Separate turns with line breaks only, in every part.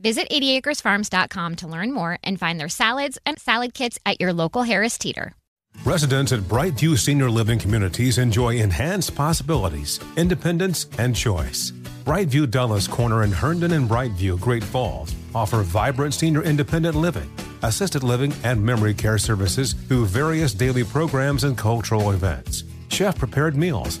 Visit 80acresfarms.com to learn more and find their salads and salad kits at your local Harris Teeter.
Residents at Brightview Senior Living Communities enjoy enhanced possibilities, independence, and choice. Brightview Dulles Corner in Herndon and Brightview, Great Falls offer vibrant senior independent living, assisted living, and memory care services through various daily programs and cultural events chef prepared meals,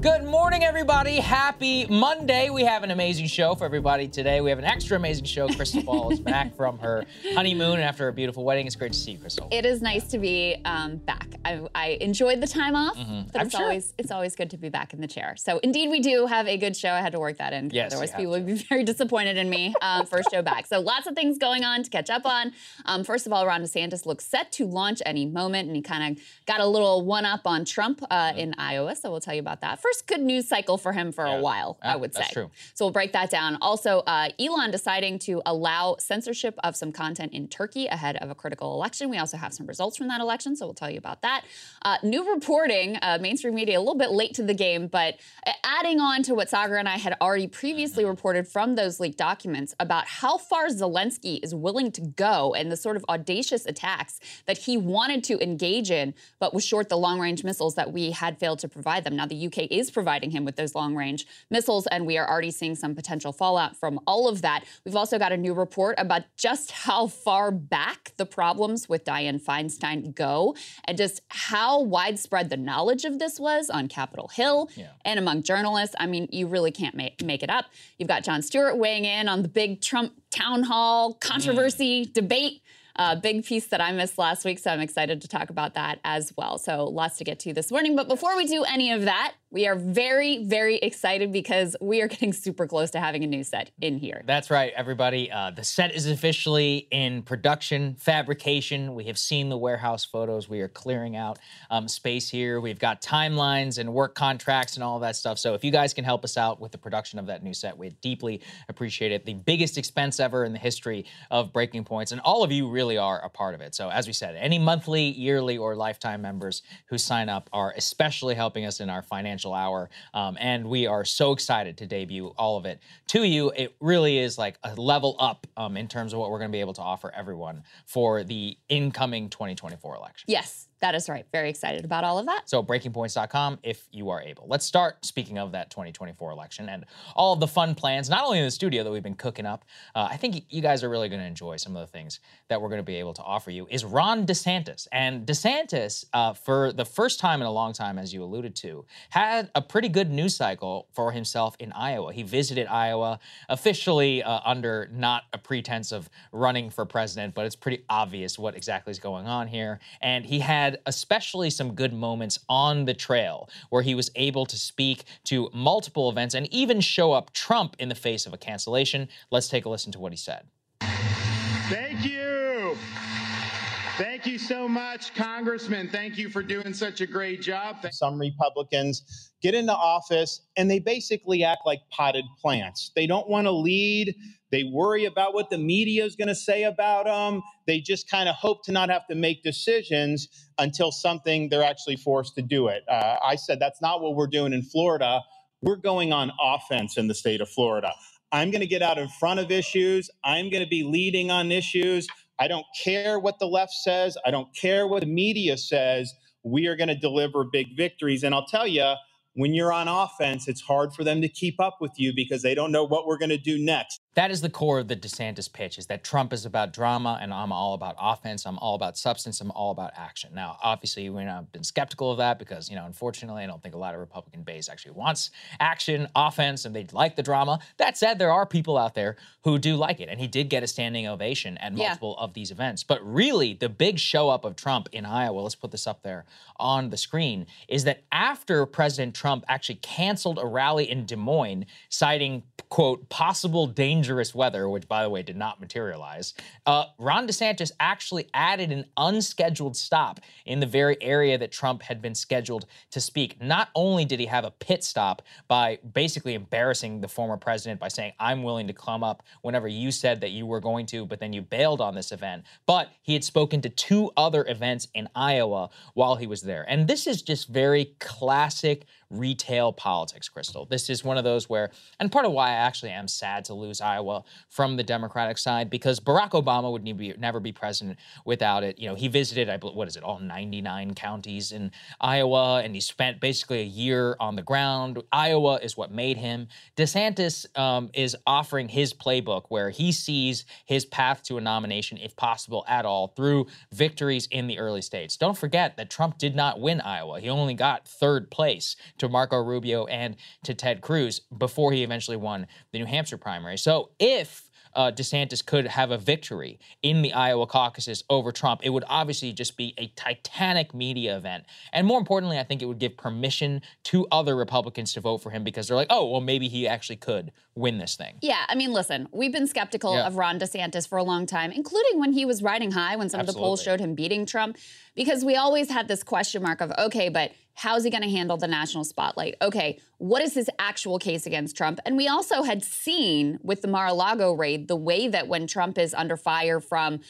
Good morning, everybody. Happy Monday. We have an amazing show for everybody today. We have an extra amazing show. Krystal Ball is back from her honeymoon and after a beautiful wedding. It's great to see you, Krystal.
It is nice to be um, back. I, I, enjoyed the time off, mm-hmm. but I'm it's sure. always it's always good to be back in the chair. So indeed, we do have a good show. I had to work that in.
Yes,
otherwise people would be very disappointed in me. Um, first show back. So lots of things going on to catch up on. Um, first of all, Ron DeSantis looks set to launch any moment, and he kind of got a little one up on Trump uh, mm-hmm. in Iowa. So we'll tell you about that. First first good news cycle for him for yeah. a while, yeah, I would say.
True.
So we'll break that down. Also, uh, Elon deciding to allow censorship of some content in Turkey ahead of a critical election. We also have some results from that election, so we'll tell you about that. Uh, new reporting, uh, mainstream media, a little bit late to the game, but adding on to what Saagar and I had already previously mm-hmm. reported from those leaked documents about how far Zelensky is willing to go and the sort of audacious attacks that he wanted to engage in, but was short the long range missiles that we had failed to provide them. Now, the UK is providing him with those long range missiles, and we are already seeing some potential fallout from all of that. We've also got a new report about just how far back the problems with Dianne Feinstein go and just how widespread the knowledge of this was on Capitol Hill yeah. and among journalists. I mean, you really can't make, make it up. You've got Jon Stewart weighing in on the big Trump town hall controversy mm. debate uh, big piece that I missed last week, so I'm excited to talk about that as well. So lots to get to this morning. But before we do any of that, we are very, very excited because we are getting super close to having a new set in here.
That's right, everybody. Uh, the set is officially in production, fabrication. We have seen the warehouse photos. We are clearing out um, space here. We've got timelines and work contracts and all that stuff. So if you guys can help us out with the production of that new set, we deeply appreciate it. The biggest expense ever in the history of Breaking Points, and all of you really are a part of it. So as we said, any monthly, yearly, or lifetime members who sign up are especially helping us in our financial financial hour. Um, and we are so excited to debut all of it to you. It really is like a level up um, in terms of what we're going to be able to offer everyone for the incoming 2024 election.
Yes. That is right. Very excited about all of that.
So, breakingpoints.com if you are able. Let's start speaking of that 2024 election and all of the fun plans, not only in the studio that we've been cooking up. Uh, I think you guys are really going to enjoy some of the things that we're going to be able to offer you. Is Ron DeSantis. And DeSantis, uh, for the first time in a long time, as you alluded to, had a pretty good news cycle for himself in Iowa. He visited Iowa officially uh, under not a pretense of running for president, but it's pretty obvious what exactly is going on here. And he had had especially some good moments on the trail where he was able to speak to multiple events and even show up Trump in the face of a cancellation. Let's take a listen to what he said.
Thank you. Thank you so much, Congressman. Thank you for doing such a great job.
Thank- Some Republicans get into office and they basically act like potted plants. They don't want to lead. They worry about what the media is going to say about them. They just kind of hope to not have to make decisions until something they're actually forced to do it. Uh, I said that's not what we're doing in Florida. We're going on offense in the state of Florida. I'm going to get out in front of issues. I'm going to be leading on issues. I don't care what the left says. I don't care what the media says. We are going to deliver big victories. And I'll tell you, when you're on offense, it's hard for them to keep up with you because they don't know what we're going to do next.
That is the core of the DeSantis pitch is that Trump is about drama and I'm all about offense. I'm all about substance. I'm all about action. Now, obviously, we've been skeptical of that because, you know, unfortunately, I don't think a lot of Republican base actually wants action, offense, and they like the drama. That said, there are people out there who do like it. And he did get a standing ovation at multiple yeah. of these events. But really, the big show up of Trump in Iowa, let's put this up there on the screen, is that after President Trump actually canceled a rally in Des Moines, citing, quote, possible danger dangerous weather, which, by the way, did not materialize, uh, Ron DeSantis actually added an unscheduled stop in the very area that Trump had been scheduled to speak. Not only did he have a pit stop by basically embarrassing the former president by saying, I'm willing to come up whenever you said that you were going to, but then you bailed on this event, but he had spoken to two other events in Iowa while he was there. And this is just very classic retail politics, Krystal. This is one of those where, and part of why I actually am sad to lose Iowa from the Democratic side, because Barack Obama would be, never be president without it. You know, he visited, I what is it, all 99 counties in Iowa, and he spent basically a year on the ground. Iowa is what made him. DeSantis um, is offering his playbook where he sees his path to a nomination, if possible at all, through victories in the early states. Don't forget that Trump did not win Iowa. He only got third place to Marco Rubio and to Ted Cruz before he eventually won the New Hampshire primary. So if uh, DeSantis could have a victory in the Iowa caucuses over Trump, it would obviously just be a titanic media event. And more importantly, I think it would give permission to other Republicans to vote for him because they're like, oh, well, maybe he actually could win this thing.
Yeah, I mean, listen, we've been skeptical yeah. of Ron DeSantis for a long time, including when he was riding high when some Absolutely. of the polls showed him beating Trump, because we always had this question mark of, okay, but how's he going to handle the national spotlight? Okay, what is his actual case against Trump? And we also had seen with the Mar a Lago raid the way that when Trump is under fire from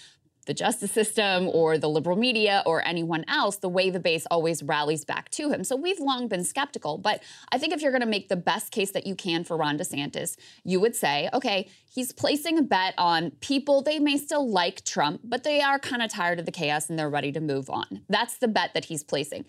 the justice system or the liberal media or anyone else, the way the base always rallies back to him. So we've long been skeptical. But I think if you're going to make the best case that you can for Ron DeSantis, you would say, okay, he's placing a bet on people. They may still like Trump, but they are kind of tired of the chaos and they're ready to move on. That's the bet that he's placing.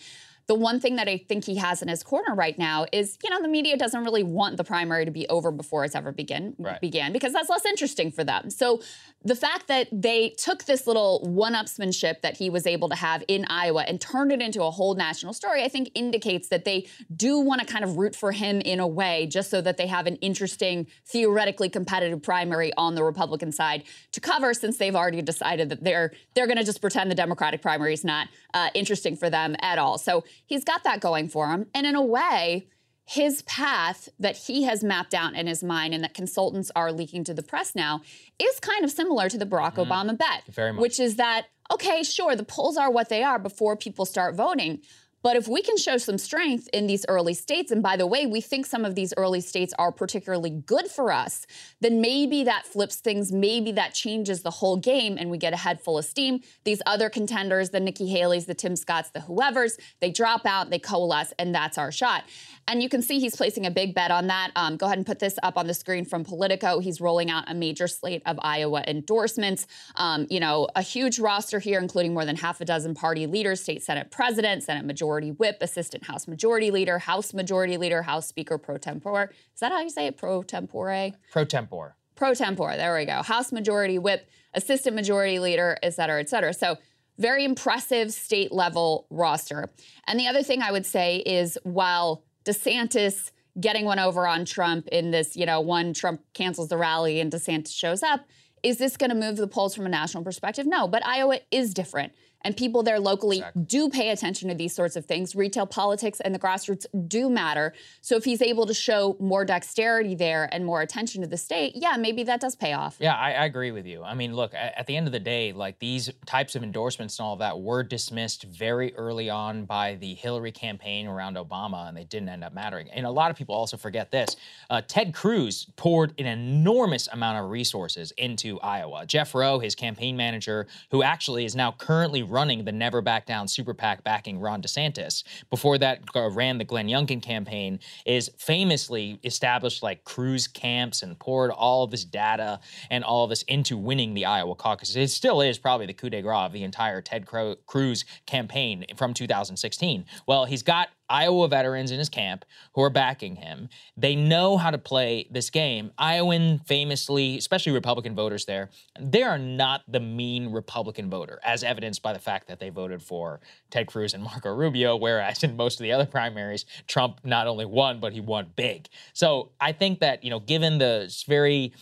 The one thing that I think he has in his corner right now is, you know, the media doesn't really want the primary to be over before it's ever begin right. began because that's less interesting for them. So the fact that they took this little one-upsmanship that he was able to have in Iowa and turned it into a whole national story, I think indicates that they do want to kind of root for him in a way, just so that they have an interesting, theoretically competitive primary on the Republican side to cover, since they've already decided that they're they're going to just pretend the Democratic primary is not uh, interesting for them at all. So he's got that going for him, and in a way his path that he has mapped out in his mind and that consultants are leaking to the press now is kind of similar to the Barack mm, Obama bet, which is that, okay, sure, the polls are what they are before people start voting. But if we can show some strength in these early states, and by the way, we think some of these early states are particularly good for us, then maybe that flips things. Maybe that changes the whole game and we get a head full of steam. These other contenders, the Nikki Haley's, the Tim Scotts, the whoever's, they drop out, they coalesce, and that's our shot. And you can see he's placing a big bet on that. Um, go ahead and put this up on the screen from Politico. He's rolling out a major slate of Iowa endorsements. Um, you know, a huge roster here, including more than half a dozen party leaders, state Senate president, Senate majority whip, assistant House majority leader, House majority leader, House Speaker pro tempore. Is that how you say it? Pro tempore?
Pro tempore.
Pro tempore. There we go. House majority whip, assistant majority leader, et cetera, et cetera. So very impressive state level roster. And the other thing I would say is while DeSantis getting one over on Trump in this, you know, one Trump cancels the rally and DeSantis shows up. Is this going to move the polls from a national perspective? No, but Iowa is different. And people there locally exactly. do pay attention to these sorts of things. Retail politics and the grassroots do matter. So if he's able to show more dexterity there and more attention to the state, yeah, maybe that does pay off.
Yeah, I, I agree with you. I mean, look, at, at the end of the day, like these types of endorsements and all that were dismissed very early on by the Hillary campaign around Obama, and they didn't end up mattering. And a lot of people also forget this. Uh, Ted Cruz poured an enormous amount of resources into Iowa. Jeff Roe, his campaign manager, who actually is now currently running the Never Back Down super PAC backing Ron DeSantis. Before that, uh, ran the Glenn Youngkin campaign, is famously established like Cruz camps and poured all of this data and all of this into winning the Iowa caucus. It still is probably the coup de grace of the entire Ted Cruz campaign from 2016. Well, he's got Iowa veterans in his camp who are backing him. They know how to play this game. Iowan famously, especially Republican voters there, they are not the mean Republican voter, as evidenced by the fact that they voted for Ted Cruz and Marco Rubio, whereas in most of the other primaries, Trump not only won, but he won big. So I think that, you know, given the very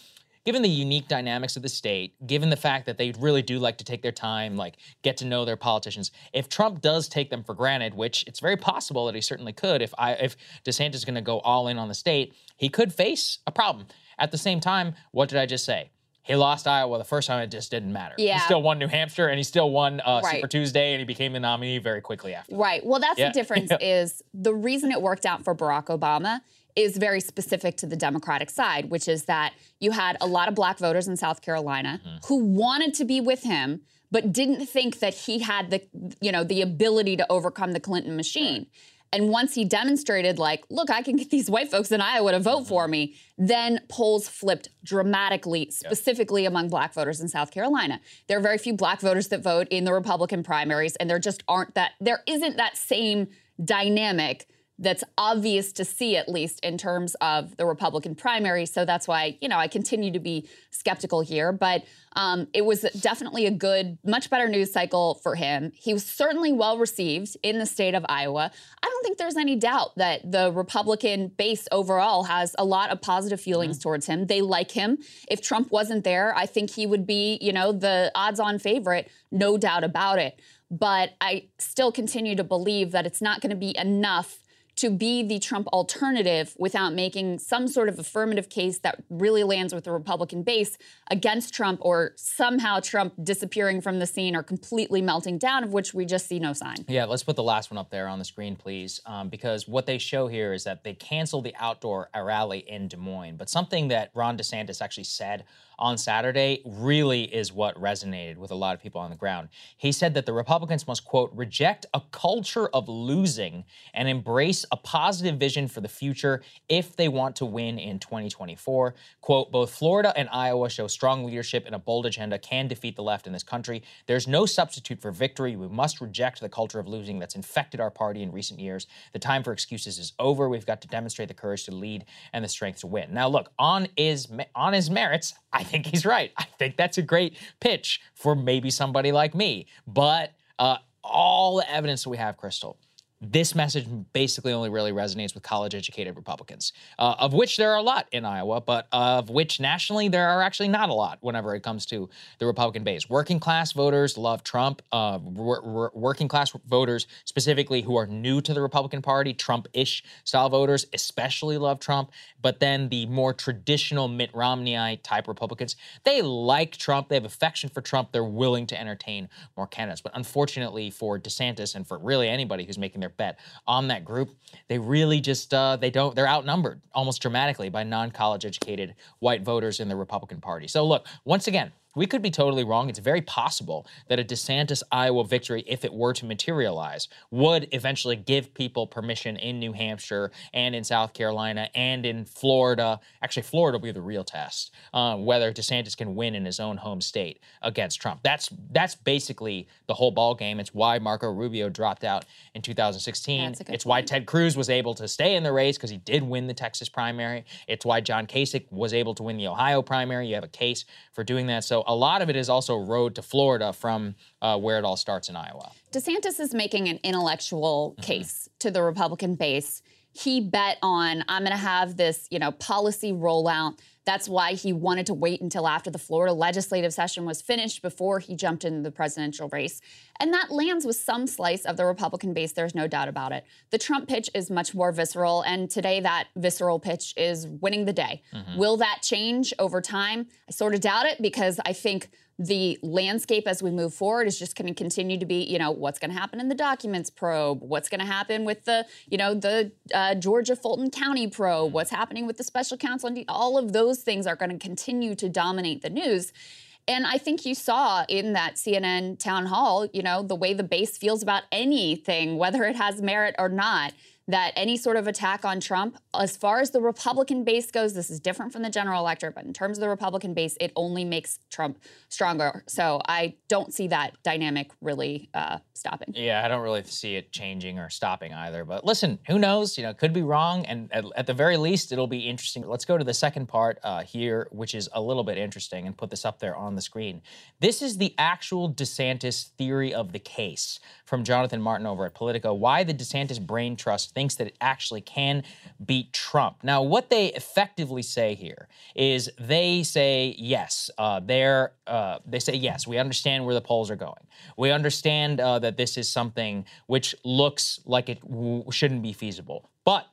given the unique dynamics of the state, given the fact that they really do like to take their time, like get to know their politicians, if Trump does take them for granted, which it's very possible that he certainly could, if I if DeSantis is going to go all in on the state, he could face a problem. At the same time, what did I just say? He lost Iowa the first time; it just didn't matter. Yeah. He still won New Hampshire, and he still won uh, right. Super Tuesday, and he became the nominee very quickly after.
Right. Well, that's yeah. the difference. is the reason it worked out for Barack Obama is very specific to the Democratic side, which is that you had a lot of black voters in South Carolina mm-hmm. who wanted to be with him but didn't think that he had the you know the ability to overcome the Clinton machine. Right. And once he demonstrated, like, look, I can get these white folks in Iowa to vote mm-hmm. for me, then polls flipped dramatically, specifically yep. among black voters in South Carolina. There are very few black voters that vote in the Republican primaries, and there just aren't that, there isn't that same dynamic that's obvious to see, at least in terms of the Republican primary. So that's why, you know, I continue to be skeptical here. But um, it was definitely a good, much better news cycle for him. He was certainly well received in the state of Iowa. I don't think there's any doubt that the Republican base overall has a lot of positive feelings mm-hmm. towards him. They like him. If Trump wasn't there, I think he would be, you know, the odds on favorite, no doubt about it. But I still continue to believe that it's not going to be enough to be the Trump alternative without making some sort of affirmative case that really lands with the Republican base against Trump or somehow Trump disappearing from the scene or completely melting down, of which we just see no sign.
Yeah, let's put the last one up there on the screen, please, um, because what they show here is that they canceled the outdoor rally in Des Moines. But something that Ron DeSantis actually said on Saturday really is what resonated with a lot of people on the ground. He said that the Republicans must, quote, reject a culture of losing and embrace a positive vision for the future if they want to win in 2024. Quote, both Florida and Iowa show strong leadership and a bold agenda can defeat the left in this country. There's no substitute for victory. We must reject the culture of losing that's infected our party in recent years. The time for excuses is over. We've got to demonstrate the courage to lead and the strength to win. Now, look, on his, on his merits, I think he's right. I think that's a great pitch for maybe somebody like me. But uh, all the evidence that we have, Krystal, this message basically only really resonates with college educated Republicans, uh, of which there are a lot in Iowa, but of which nationally there are actually not a lot whenever it comes to the Republican base. Working class voters love Trump. Uh, working class voters, specifically who are new to the Republican Party, Trump ish style voters, especially love Trump. But then the more traditional Mitt Romney type Republicans, they like Trump. They have affection for Trump. They're willing to entertain more candidates. But unfortunately for DeSantis and for really anybody who's making their their bet on that group. They really just uh, they don't they're outnumbered almost dramatically by non-college educated white voters in the Republican Party. So look, once again, we could be totally wrong. It's very possible that a DeSantis Iowa victory, if it were to materialize, would eventually give people permission in New Hampshire and in South Carolina and in Florida. Actually, Florida will be the real test uh, whether DeSantis can win in his own home state against Trump. That's that's basically the whole ball game. It's why Marco Rubio dropped out in 2016. It's point. why Ted Cruz was able to stay in the race because he did win the Texas primary. It's why John Kasich was able to win the Ohio primary. You have a case for doing that. So a lot of it is also road to Florida from uh, where it all starts in Iowa.
DeSantis is making an intellectual mm-hmm. case to the Republican base. He bet on I'm going to have this, you know, policy rollout That's why he wanted to wait until after the Florida legislative session was finished before he jumped into the presidential race. And that lands with some slice of the Republican base, there's no doubt about it. The Trump pitch is much more visceral, and today that visceral pitch is winning the day. Mm-hmm. Will that change over time? I sort of doubt it because I think the landscape as we move forward is just going to continue to be, you know, what's going to happen in the documents probe, what's going to happen with the, you know, the uh, Georgia Fulton County probe, what's happening with the special counsel, all of those things are going to continue to dominate the news. And I think you saw in that CNN town hall, you know, the way the base feels about anything, whether it has merit or not that any sort of attack on Trump, as far as the Republican base goes, this is different from the general electorate, but in terms of the Republican base, it only makes Trump stronger. So I don't see that dynamic really uh, stopping.
Yeah, I don't really see it changing or stopping either. But listen, who knows? You know, could be wrong, and at, at the very least, it'll be interesting. Let's go to the second part uh, here, which is a little bit interesting, and put this up there on the screen. This is the actual DeSantis theory of the case from Jonathan Martin over at Politico. Why the DeSantis brain trust thinks that it actually can beat Trump. Now, what they effectively say here is they say yes. Uh, they're uh, they say yes. We understand where the polls are going. We understand uh, that this is something which looks like it w- shouldn't be feasible, but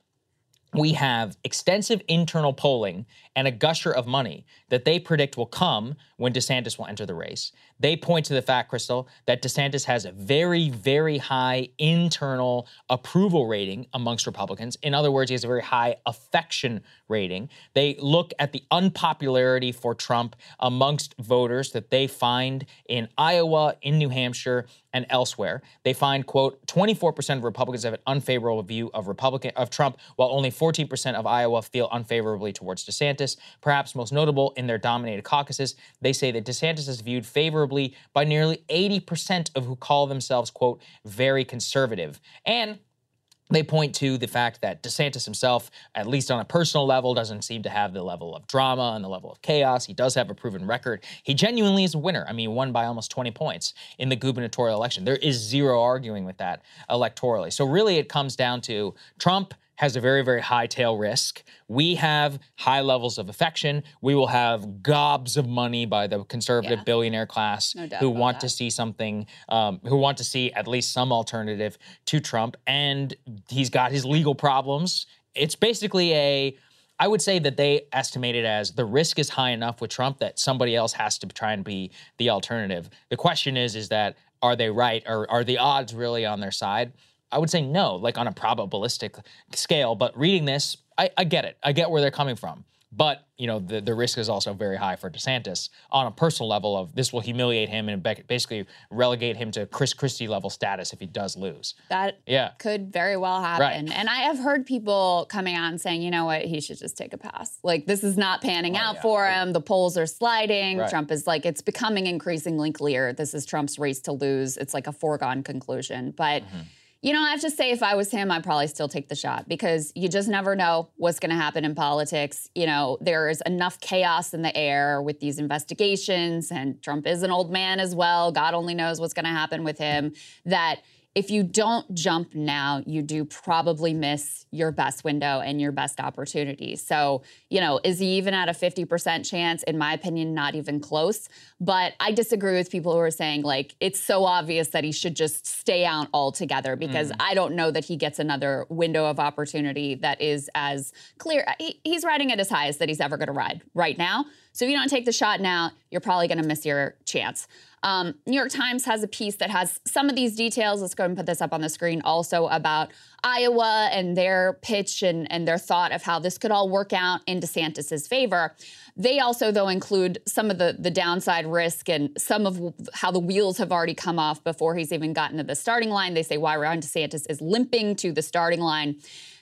we have extensive internal polling and a gusher of money that they predict will come when DeSantis will enter the race. They point to the fact, Krystal, that DeSantis has a very, very high internal approval rating amongst Republicans. In other words, he has a very high affection rating. They look at the unpopularity for Trump amongst voters that they find in Iowa, in New Hampshire, and elsewhere. They find, quote, 24% of Republicans have an unfavorable view of Republican of Trump, while only 14% of Iowa feel unfavorably towards DeSantis. Perhaps most notable in their dominated caucuses, they say that DeSantis is viewed favorably by nearly 80% of who call themselves, quote, very conservative. And they point to the fact that DeSantis himself, at least on a personal level, doesn't seem to have the level of drama and the level of chaos. He does have a proven record. He genuinely is a winner. I mean, he won by almost 20 points in the gubernatorial election. There is zero arguing with that electorally. So, really, it comes down to Trump has a very, very high tail risk. We have high levels of affection. We will have gobs of money by the conservative yeah. billionaire class no who want that. to see something, um, who want to see at least some alternative to Trump. And he's got his legal problems. It's basically a I would say that they estimate it as the risk is high enough with Trump that somebody else has to try and be the alternative. The question is, is that are they right or are the odds really on their side? I would say no, like on a probabilistic scale. But reading this, I, I get it. I get where they're coming from. But you know the, the risk is also very high for DeSantis on a personal level of this will humiliate him and basically relegate him to Chris Christie level status if he does lose.
That yeah. could very well happen. Right. And I have heard people coming on saying, you know what, he should just take a pass. Like this is not panning oh, out yeah. for him. The polls are sliding. Right. Trump is like it's becoming increasingly clear this is Trump's race to lose. It's like a foregone conclusion. But mm-hmm you know, I have to say, if I was him, I'd probably still take the shot because you just never know what's going to happen in politics. You know, there is enough chaos in the air with these investigations, and Trump is an old man as well. God only knows what's going to happen with him. That if you don't jump now, you do probably miss your best window and your best opportunity. So, you know, is he even at a 50% chance? In my opinion, not even close. But I disagree with people who are saying, like, it's so obvious that he should just stay out altogether because mm. I don't know that he gets another window of opportunity that is as clear. He, he's riding at his highest that he's ever going to ride right now. So if you don't take the shot now, you're probably going to miss your chance. Um, New York Times has a piece that has some of these details. Let's go and put this up on the screen also about Iowa and their pitch and, and their thought of how this could all work out in DeSantis's favor. They also, though, include some of the, the downside risk and some of how the wheels have already come off before he's even gotten to the starting line. They say why Ron DeSantis is limping to the starting line.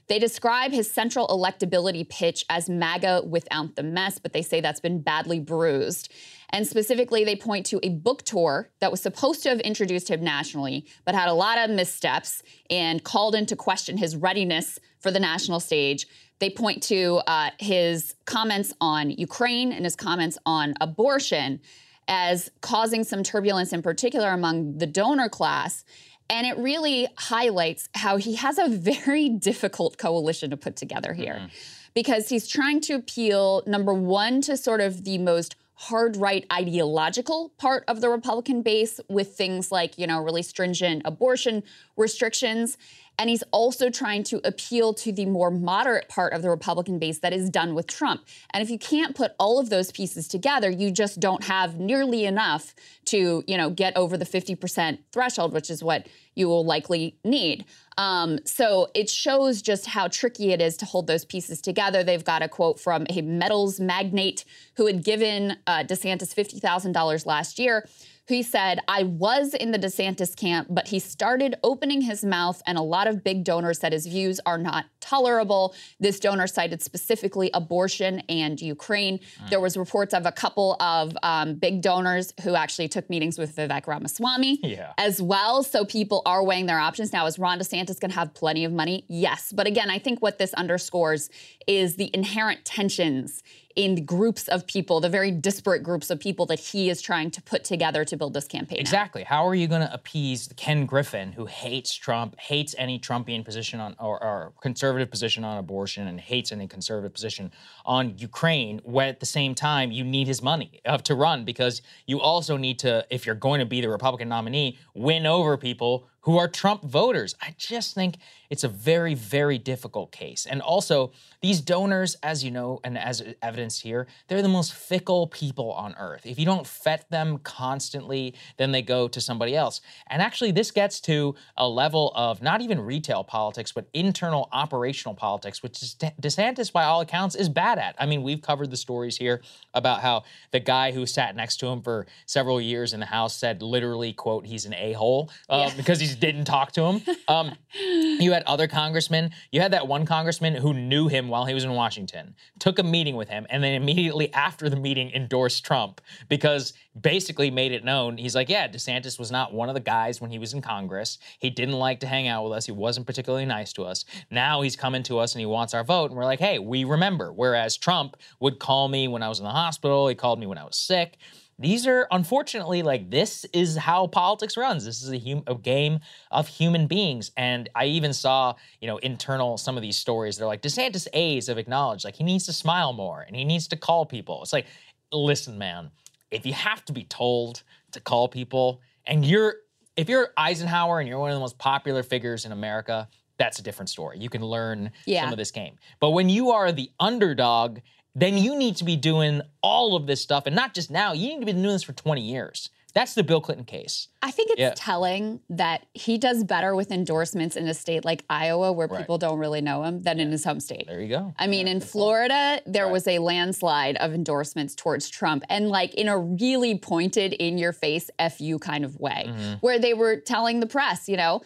They describe his central electability pitch as MAGA without the mess, but they say that's been badly bruised. And specifically, they point to a book tour that was supposed to have introduced him nationally, but had a lot of missteps and called into question his readiness for the national stage. They point to uh, his comments on Ukraine and his comments on abortion as causing some turbulence, in particular among the donor class. And it really highlights how he has a very difficult coalition to put together here. Mm-hmm because he's trying to appeal, number one, to sort of the most hard right ideological part of the Republican base with things like, you know, really stringent abortion restrictions. And he's also trying to appeal to the more moderate part of the Republican base that is done with Trump. And if you can't put all of those pieces together, you just don't have nearly enough to, you know, get over the 50% threshold, which is what you will likely need. Um, so it shows just how tricky it is to hold those pieces together. They've got a quote from a metals magnate who had given uh, DeSantis $50,000 last year he said, I was in the DeSantis camp, but he started opening his mouth, and a lot of big donors said his views are not tolerable. This donor cited specifically abortion and Ukraine. Mm. There was reports of a couple of um, big donors who actually took meetings with Vivek Ramaswamy
yeah.
as well. So people are weighing their options. Now, is Ron DeSantis going to have plenty of money? Yes. But again, I think what this underscores is the inherent tensions in groups of people, the very disparate groups of people that he is trying to put together to build this campaign.
Exactly. How are you going to appease Ken Griffin, who hates Trump, hates any Trumpian position on or, or, conservative position on abortion, and hates any conservative position on Ukraine, when at the same time you need his money uh, to run because you also need to, if you're going to be the Republican nominee, win over people who are Trump voters. I just think it's a very, very difficult case. And also, these donors, as you know, and as evidenced here, they're the most fickle people on earth. If you don't fet them constantly, then they go to somebody else. And actually, this gets to a level of not even retail politics, but internal operational politics, which is DeSantis, by all accounts, is bad at. I mean, we've covered the stories here about how the guy who sat next to him for several years in the House said literally, quote, he's an a-hole um, yeah. because he's didn't talk to him. Um, you had other congressmen. You had that one congressman who knew him while he was in Washington, took a meeting with him, and then immediately after the meeting endorsed Trump because basically made it known he's like, yeah, DeSantis was not one of the guys when he was in Congress. He didn't like to hang out with us. He wasn't particularly nice to us. Now he's coming to us and he wants our vote. And we're like, hey, we remember. Whereas Trump would call me when I was in the hospital, he called me when I was sick these are unfortunately like this is how politics runs. This is a, hum- a, game of human beings, and I even saw you know internal some of these stories. They're like DeSantis aides have acknowledged like he needs to smile more and he needs to call people. It's like, listen, man, if you have to be told to call people, and you're if you're Eisenhower and you're one of the most popular figures in America, that's a different story. You can learn yeah. some of this game. But when you are the underdog then you need to be doing all of this stuff. And not just now, you need to be doing this for 20 years. That's the Bill Clinton case.
I think it's yeah. telling that he does better with endorsements in a state like Iowa, where right. people don't really know him, than yeah. in his home state.
There you go.
I mean, yeah, in Florida, there right. was a landslide of endorsements towards Trump, and like in a really pointed, in your face, fu kind of way, mm-hmm. where they were telling the press, you know,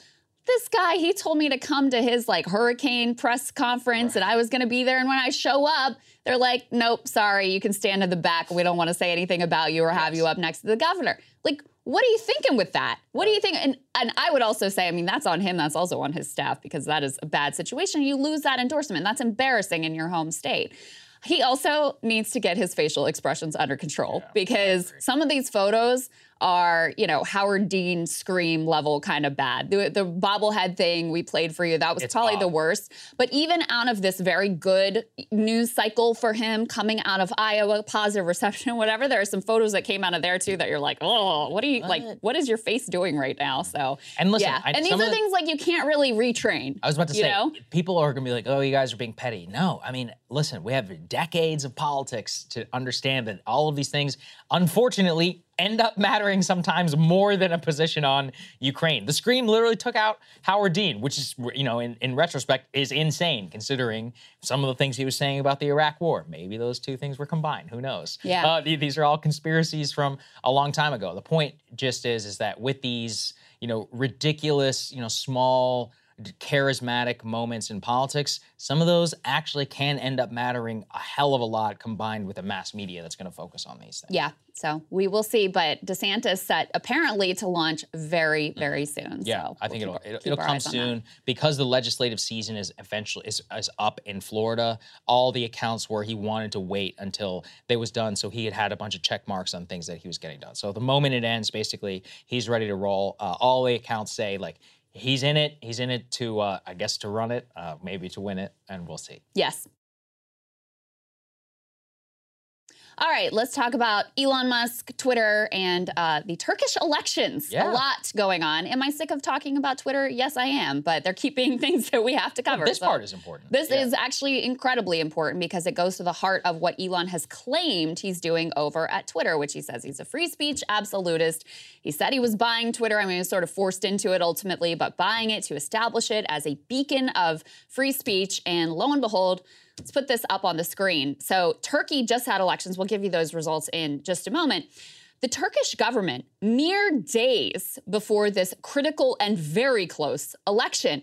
this guy, he told me to come to his like hurricane press conference and I was going to be there. And when I show up, they're like, nope, sorry, you can stand in the back. We don't want to say anything about you or have you up next to the governor. Like, what are you thinking with that? What do you think? And, and I would also say, I mean, that's on him. That's also on his staff because that is a bad situation. You lose that endorsement. That's embarrassing in your home state. He also needs to get his facial expressions under control yeah, because some of these photos are, you know, Howard Dean scream level kind of bad. The, the bobblehead thing we played for you, that was it's probably odd. the worst. But even out of this very good news cycle for him coming out of Iowa, positive reception, whatever, there are some photos that came out of there too that you're like, oh, what are you, what? like, what is your face doing right now? So,
and listen,
yeah.
I,
and these are the, things like you can't really retrain.
I was about to say, know? people are going to be like, oh, you guys are being petty. No, I mean, listen, we have decades of politics to understand that all of these things, unfortunately, end up mattering sometimes more than a position on Ukraine. The Scream literally took out Howard Dean, which is, you know, in, in retrospect, is insane considering some of the things he was saying about the Iraq War. Maybe those two things were combined. Who knows?
Yeah. Uh,
these are all conspiracies from a long time ago. The point just is, is that with these, you know, ridiculous, you know, small charismatic moments in politics, some of those actually can end up mattering a hell of a lot combined with a mass media that's going to focus on these things.
Yeah. So we will see. But DeSantis set apparently to launch very, mm. very soon.
Yeah,
so
I think we'll it'll, it'll, it'll come soon because the legislative season is eventually is, is up in Florida. All the accounts were he wanted to wait until they was done, so he had had a bunch of check marks on things that he was getting done. So the moment it ends, basically, he's ready to roll. Uh, all the accounts say like he's in it. He's in it to, uh, I guess, to run it, uh, maybe to win it, and we'll see.
Yes. All right, let's talk about Elon Musk, Twitter, and uh, the Turkish elections.
Yeah.
A lot going on. Am I sick of talking about Twitter? Yes, I am, but they're keeping things that we have to cover.
this
so-
part is important.
This
Yeah.
is actually incredibly important because it goes to the heart of what Elon has claimed he's doing over at Twitter, which he says he's a free speech absolutist. He said he was buying Twitter. I mean, he was sort of forced into it ultimately, but buying it to establish it as a beacon of free speech. And lo and behold, let's put this up on the screen. So, Turkey just had elections. We'll give you those results in just a moment. The Turkish government, mere days before this critical and very close election,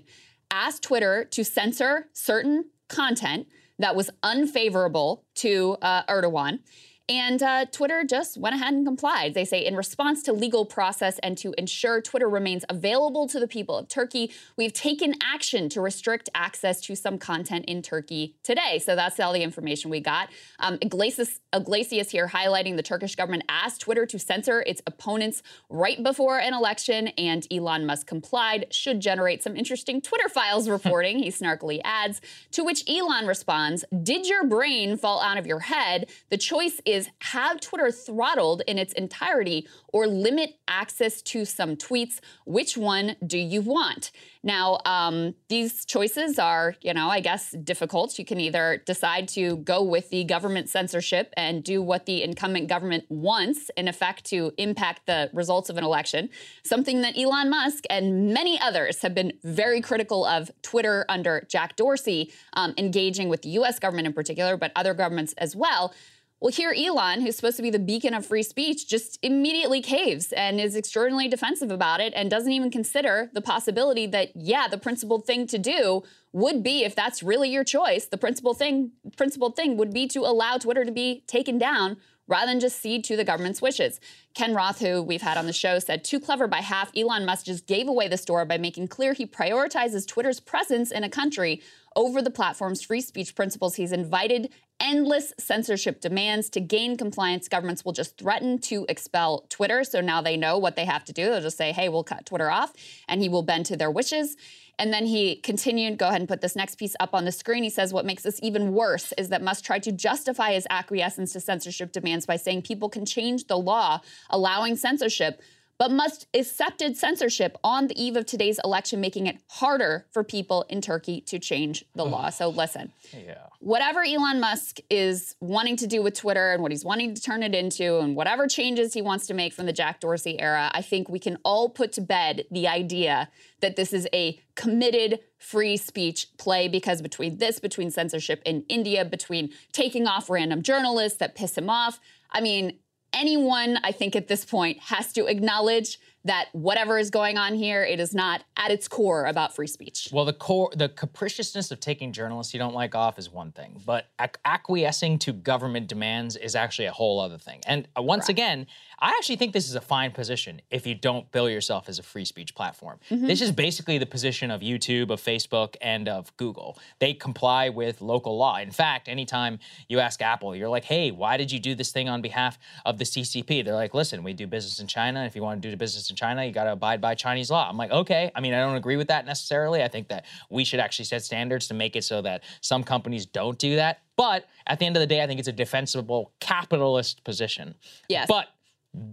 asked Twitter to censor certain content that was unfavorable to uh, Erdogan. And uh, Twitter just went ahead and complied. They say, in response to legal process and to ensure Twitter remains available to the people of Turkey, we've taken action to restrict access to some content in Turkey today. So that's all the information we got. Um, Yglesias, Yglesias here highlighting the Turkish government asked Twitter to censor its opponents right before an election, and Elon Musk complied. Should generate some interesting Twitter files reporting, he snarkily adds. To which Elon responds, Did your brain fall out of your head? The choice is have Twitter throttled in its entirety or limit access to some tweets. Which one do you want? Now, um, these choices are, you know, I guess difficult. You can either decide to go with the government censorship and do what the incumbent government wants, in effect, to impact the results of an election, something that Elon Musk and many others have been very critical of Twitter under Jack Dorsey, um, engaging with the US government in particular, but other governments as well. Well, here Elon, who's supposed to be the beacon of free speech, just immediately caves and is extraordinarily defensive about it and doesn't even consider the possibility that, yeah, the principled thing to do would be, if that's really your choice, the principal thing, principled thing would be to allow Twitter to be taken down rather than just cede to the government's wishes. Ken Roth, who we've had on the show, said, too clever by half, Elon Musk just gave away the store by making clear he prioritizes Twitter's presence in a country over the platform's free speech principles. He's invited endless censorship demands to gain compliance. Governments will just threaten to expel Twitter. So now they know what they have to do. They'll just say, hey, we'll cut Twitter off, and he will bend to their wishes. And then he continued, go ahead and put this next piece up on the screen. He says, What makes this even worse is that Musk tried to justify his acquiescence to censorship demands by saying people can change the law allowing censorship, but Musk accepted censorship on the eve of today's election, making it harder for people in Turkey to change the law. So listen,
yeah.
whatever Elon Musk is wanting to do with Twitter and what he's wanting to turn it into, and whatever changes he wants to make from the Jack Dorsey era, I think we can all put to bed the idea that this is a committed free speech play because between this, between censorship in India, between taking off random journalists that piss him off, I mean, anyone, I think, at this point has to acknowledge that whatever is going on here, it is not at its core about free speech.
Well, the core, the capriciousness of taking journalists you don't like off is one thing, but ac- acquiescing to government demands is actually a whole other thing. And uh, once again, I actually think this is a fine position if you don't bill yourself as a free speech platform. Mm-hmm. This is basically the position of YouTube, of Facebook, and of Google. They comply with local law. In fact, anytime you ask Apple, you're like, hey, why did you do this thing on behalf of the CCP? They're like, listen, we do business in China. If you want to do business in China, you got to abide by Chinese law. I'm like, okay. I mean, I don't agree with that necessarily. I think that we should actually set standards to make it so that some companies don't do that. But at the end of the day, I think it's a defensible capitalist position.
Yes.
But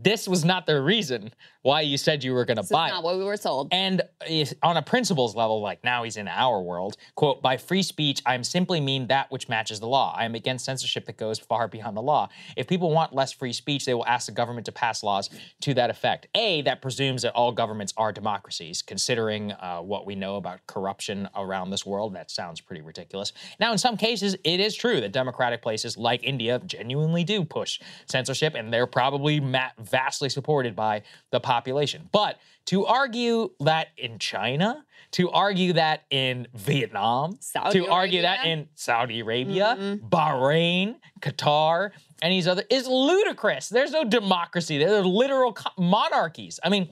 this was not the reason why you said you were going to buy
is not what we were told.
And on a principles level, like now he's in our world, quote, by free speech, I am simply mean that which matches the law. I am against censorship that goes far beyond the law. If people want less free speech, they will ask the government to pass laws to that effect. A, that presumes that all governments are democracies, considering uh, what we know about corruption around this world. That sounds pretty ridiculous. Now, in some cases, it is true that democratic places like India genuinely do push censorship, and they're probably vastly supported by the population. But to argue that in China, to argue that in Vietnam,
Saudi
to argue that in Saudi Arabia, mm-hmm. Bahrain, Qatar, and these other is ludicrous. There's no democracy. They're literal co- monarchies. I mean,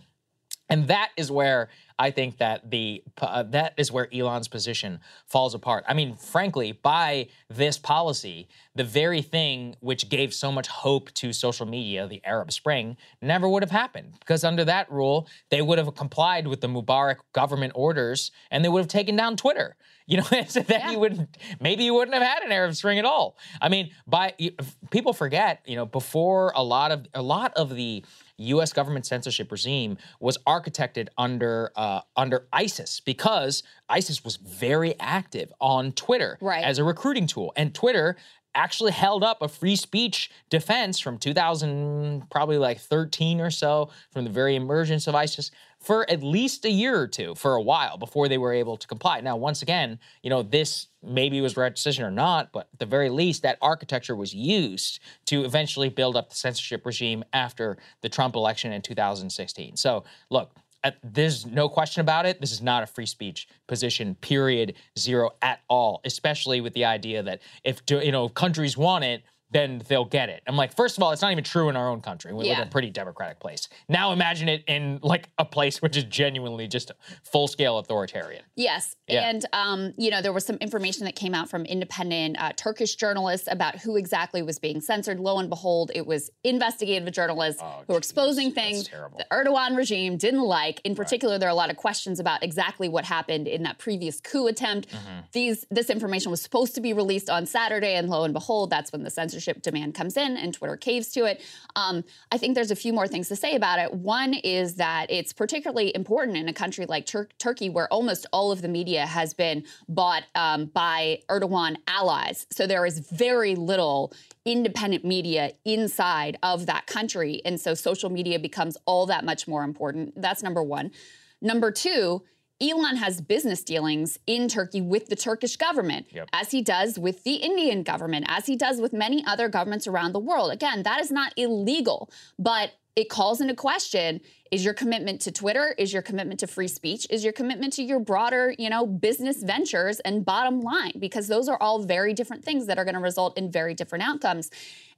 and that is where I think that the uh, that is where Elon's position falls apart. I mean, frankly, by this policy, the very thing which gave so much hope to social media, the Arab Spring, never would have happened because under that rule, they would have complied with the Mubarak government orders and they would have taken down Twitter. You know, so then
Yeah.
you would maybe you wouldn't have had an Arab Spring at all. I mean, by people forget, you know, before a lot of a lot of the U.S. government censorship regime was architected under uh, under ISIS because ISIS was very active on Twitter
Right.
as a recruiting tool, and Twitter actually held up a free speech defense from 2000 probably like 13 or so from the very emergence of ISIS for at least a year or two for a while before they were able to comply. Now once again, you know, this maybe was right decision or not, but at the very least that architecture was used to eventually build up the censorship regime after the Trump election in 2016. So, look, uh, there's no question about it. This is not a free speech position, period, zero at all. Especially with the idea that if you know if countries want it, then they'll get it. I'm like, first of all, it's not even true in our own country. We live
Yeah.
in a pretty democratic place. Now imagine it in like a place which is genuinely just full scale authoritarian.
Yes,
Yeah.
and um, you know there was some information that came out from independent uh, Turkish journalists about who exactly was being censored. Lo and behold, it was investigative journalists
Oh,
who were exposing things the Erdogan regime didn't like. In particular, there are a lot of questions about exactly what happened in that previous coup attempt.
Mm-hmm.
These this information was supposed to be released on Saturday, and lo and behold, that's when the censorship demand comes in, and Twitter caves to it. Um, I think there's a few more things to say about it. One is that it's particularly important in a country like Tur- Turkey, where almost all of the media has been bought um, by Erdogan allies. So there is very little independent media inside of that country. And so social media becomes all that much more important. That's number one. Number two, Elon has business dealings in Turkey with the Turkish government,
Yep.
as he does with the Indian government, as he does with many other governments around the world. Again, that is not illegal, but it calls into question is your commitment to Twitter, is your commitment to free speech, is your commitment to your broader, you know, business ventures and bottom line, because those are all very different things that are going to result in very different outcomes.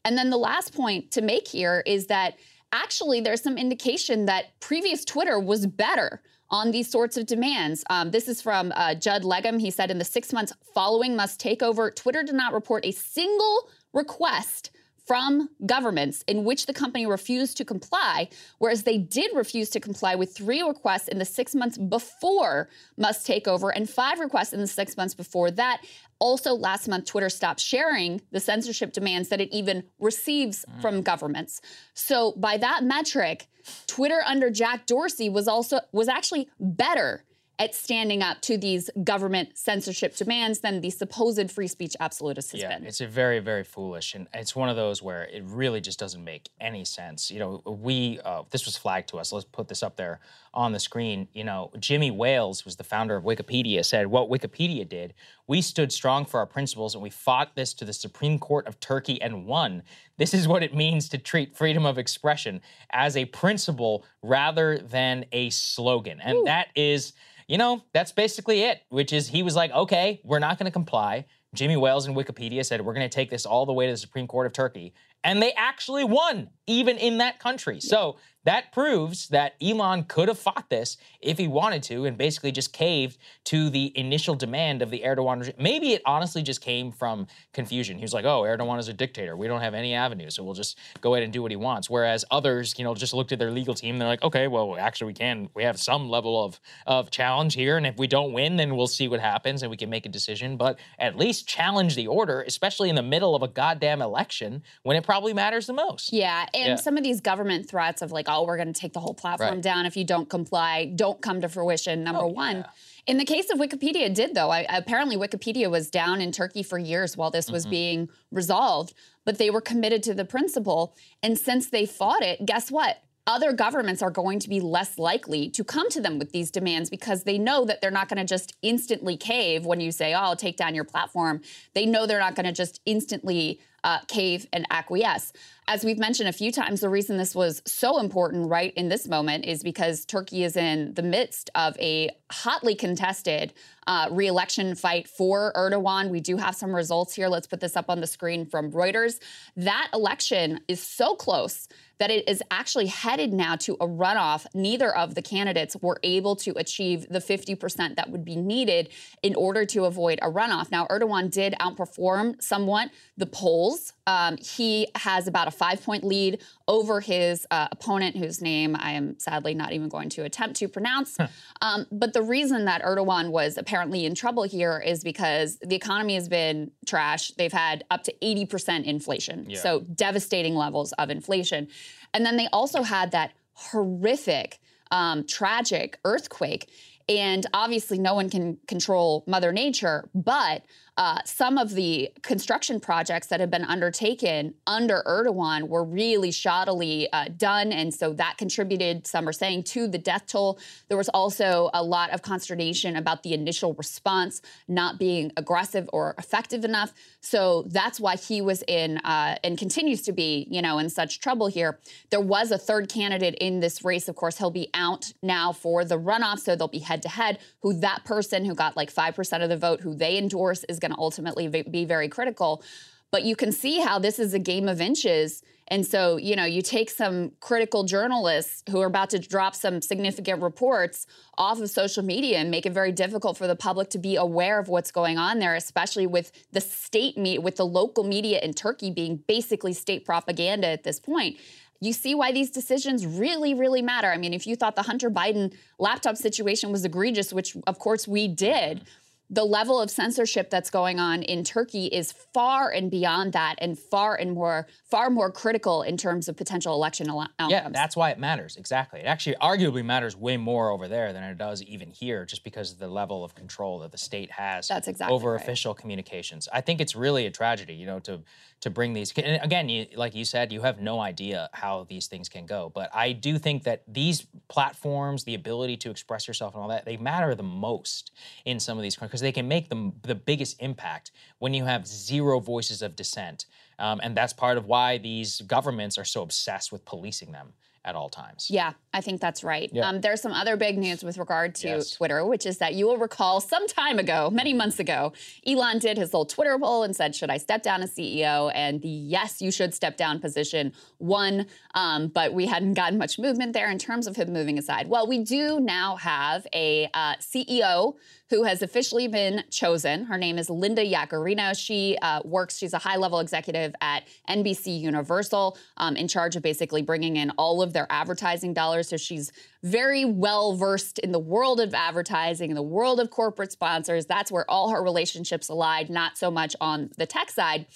And then the last point to make here is that actually there's some indication that previous Twitter was better on these sorts of demands. Um, this is from uh, Judd Legum. He said in the six months following Musk takeover, Twitter did not report a single request from governments in which the company refused to comply, whereas they did refuse to comply with three requests in the six months before Musk takeover and five requests in the six months before that. Also, last month, Twitter stopped sharing the censorship demands that it even receives mm. from governments. So, by that metric, Twitter under Jack Dorsey was also was actually better at standing up to these government censorship demands than the supposed free speech absolutist has
Yeah,
been.
it's a very, very foolish, and it's one of those where it really just doesn't make any sense. You know, we uh, this was flagged to us. Let's put this up there on the screen. You know, Jimmy Wales was the founder of Wikipedia. Said what Wikipedia did. We stood strong for our principles, and we fought this to the Supreme Court of Turkey and won. This is what it means to treat freedom of expression as a principle rather than a slogan, and that is you know, that's basically it, which is he was like, okay, we're not going to comply. Jimmy Wales and Wikipedia said, we're going to take this all the way to the Supreme Court of Turkey. And they actually won, even in that country. So that proves that Elon could have fought this if he wanted to and basically just caved to the initial demand of the Erdogan regime. Maybe it honestly just came from confusion. He was like, oh, Erdogan is a dictator. We don't have any avenues, so we'll just go ahead and do what he wants. Whereas others, you know, just looked at their legal team. They're like, okay, well, actually, we can. We have some level of, of challenge here. And if we don't win, then we'll see what happens and we can make a decision. But at least challenge the order, especially in the middle of a goddamn election when it probably matters the most.
Yeah, and
Yeah.
some of these government threats of like, oh, we're going to take the whole platform
Right.
down if you don't comply, don't come to fruition. Number
Oh,
one.
yeah.
In the case of Wikipedia, it did though. I, apparently, Wikipedia was down in Turkey for years while this
Mm-hmm.
was being resolved, but they were committed to the principle. And since they fought it, guess what? Other governments are going to be less likely to come to them with these demands because they know that they're not going to just instantly cave when you say, oh, I'll take down your platform. They know they're not going to just instantly uh, cave and acquiesce. As we've mentioned a few times, the reason this was so important right in this moment is because Turkey is in the midst of a hotly contested uh, re-election fight for Erdogan. We do have some results here. Let's put this up on the screen from Reuters. That election is so close that it is actually headed now to a runoff. Neither of the candidates were able to achieve the 50% that would be needed in order to avoid a runoff. Now, Erdogan did outperform somewhat the polls. Um, he has about a five point lead over his uh, opponent, whose name I am sadly not even going to attempt to pronounce. Um, but the reason that Erdogan was apparently in trouble here is because the economy has been trash. They've had up to 80% inflation.
Yeah.
So devastating levels of inflation. And then they also had that horrific, um, tragic earthquake. And obviously, no one can control Mother Nature, but uh, some of the construction projects that have been undertaken under Erdogan were really shoddily uh, done. And so that contributed, some are saying, to the death toll. There was also a lot of consternation about the initial response not being aggressive or effective enough. So that's why he was in uh, and continues to be, you know, in such trouble here. There was a third candidate in this race. Of course, he'll be out now for the runoff. So they'll be head to head. Who that person who got like 5% of the vote, who they endorse, is going to ultimately be very critical. But you can see how this is a game of inches. And so, you know, you take some critical journalists who are about to drop some significant reports off of social media and make it very difficult for the public to be aware of what's going on there, especially with the state meet, with the local media in Turkey being basically state propaganda at this point you see why these decisions really, really matter. I mean, if you thought the Hunter Biden laptop situation was egregious, which of course we did, the level of censorship that's going on in Turkey is far and beyond that, and far and more, far more critical in terms of potential election al- outcomes.
Yeah, that's why it matters. Exactly. It actually arguably matters way more over there than it does even here, just because of the level of control that the state has
That's exactly
over
right.
official communications. I think it's really a tragedy, you know, to to bring these. And again, you, like you said, you have no idea how these things can go. But I do think that these platforms, the ability to express yourself and all that, they matter the most in some of these because they can make the the biggest impact when you have zero voices of dissent. Um, and that's part of why these governments are so obsessed with policing them at all times.
Yeah, I think that's right.
Yeah.
Um, there's some other big news with regard to
Yes.
Twitter, which is that you will recall some time ago, many months ago, Elon did his little Twitter poll and said, Should I step down as CEO? And the yes, you should step down position won. Um, but we hadn't gotten much movement there in terms of him moving aside. Well, we do now have a uh, CEO who has officially been chosen. Her name is Linda Yaccarino. She uh, works, she's a high level executive at NBC Universal, um, in charge of basically bringing in all of their advertising dollars. So she's very well versed in the world of advertising, in the world of corporate sponsors. That's where all her relationships allied, not so much on the tech side.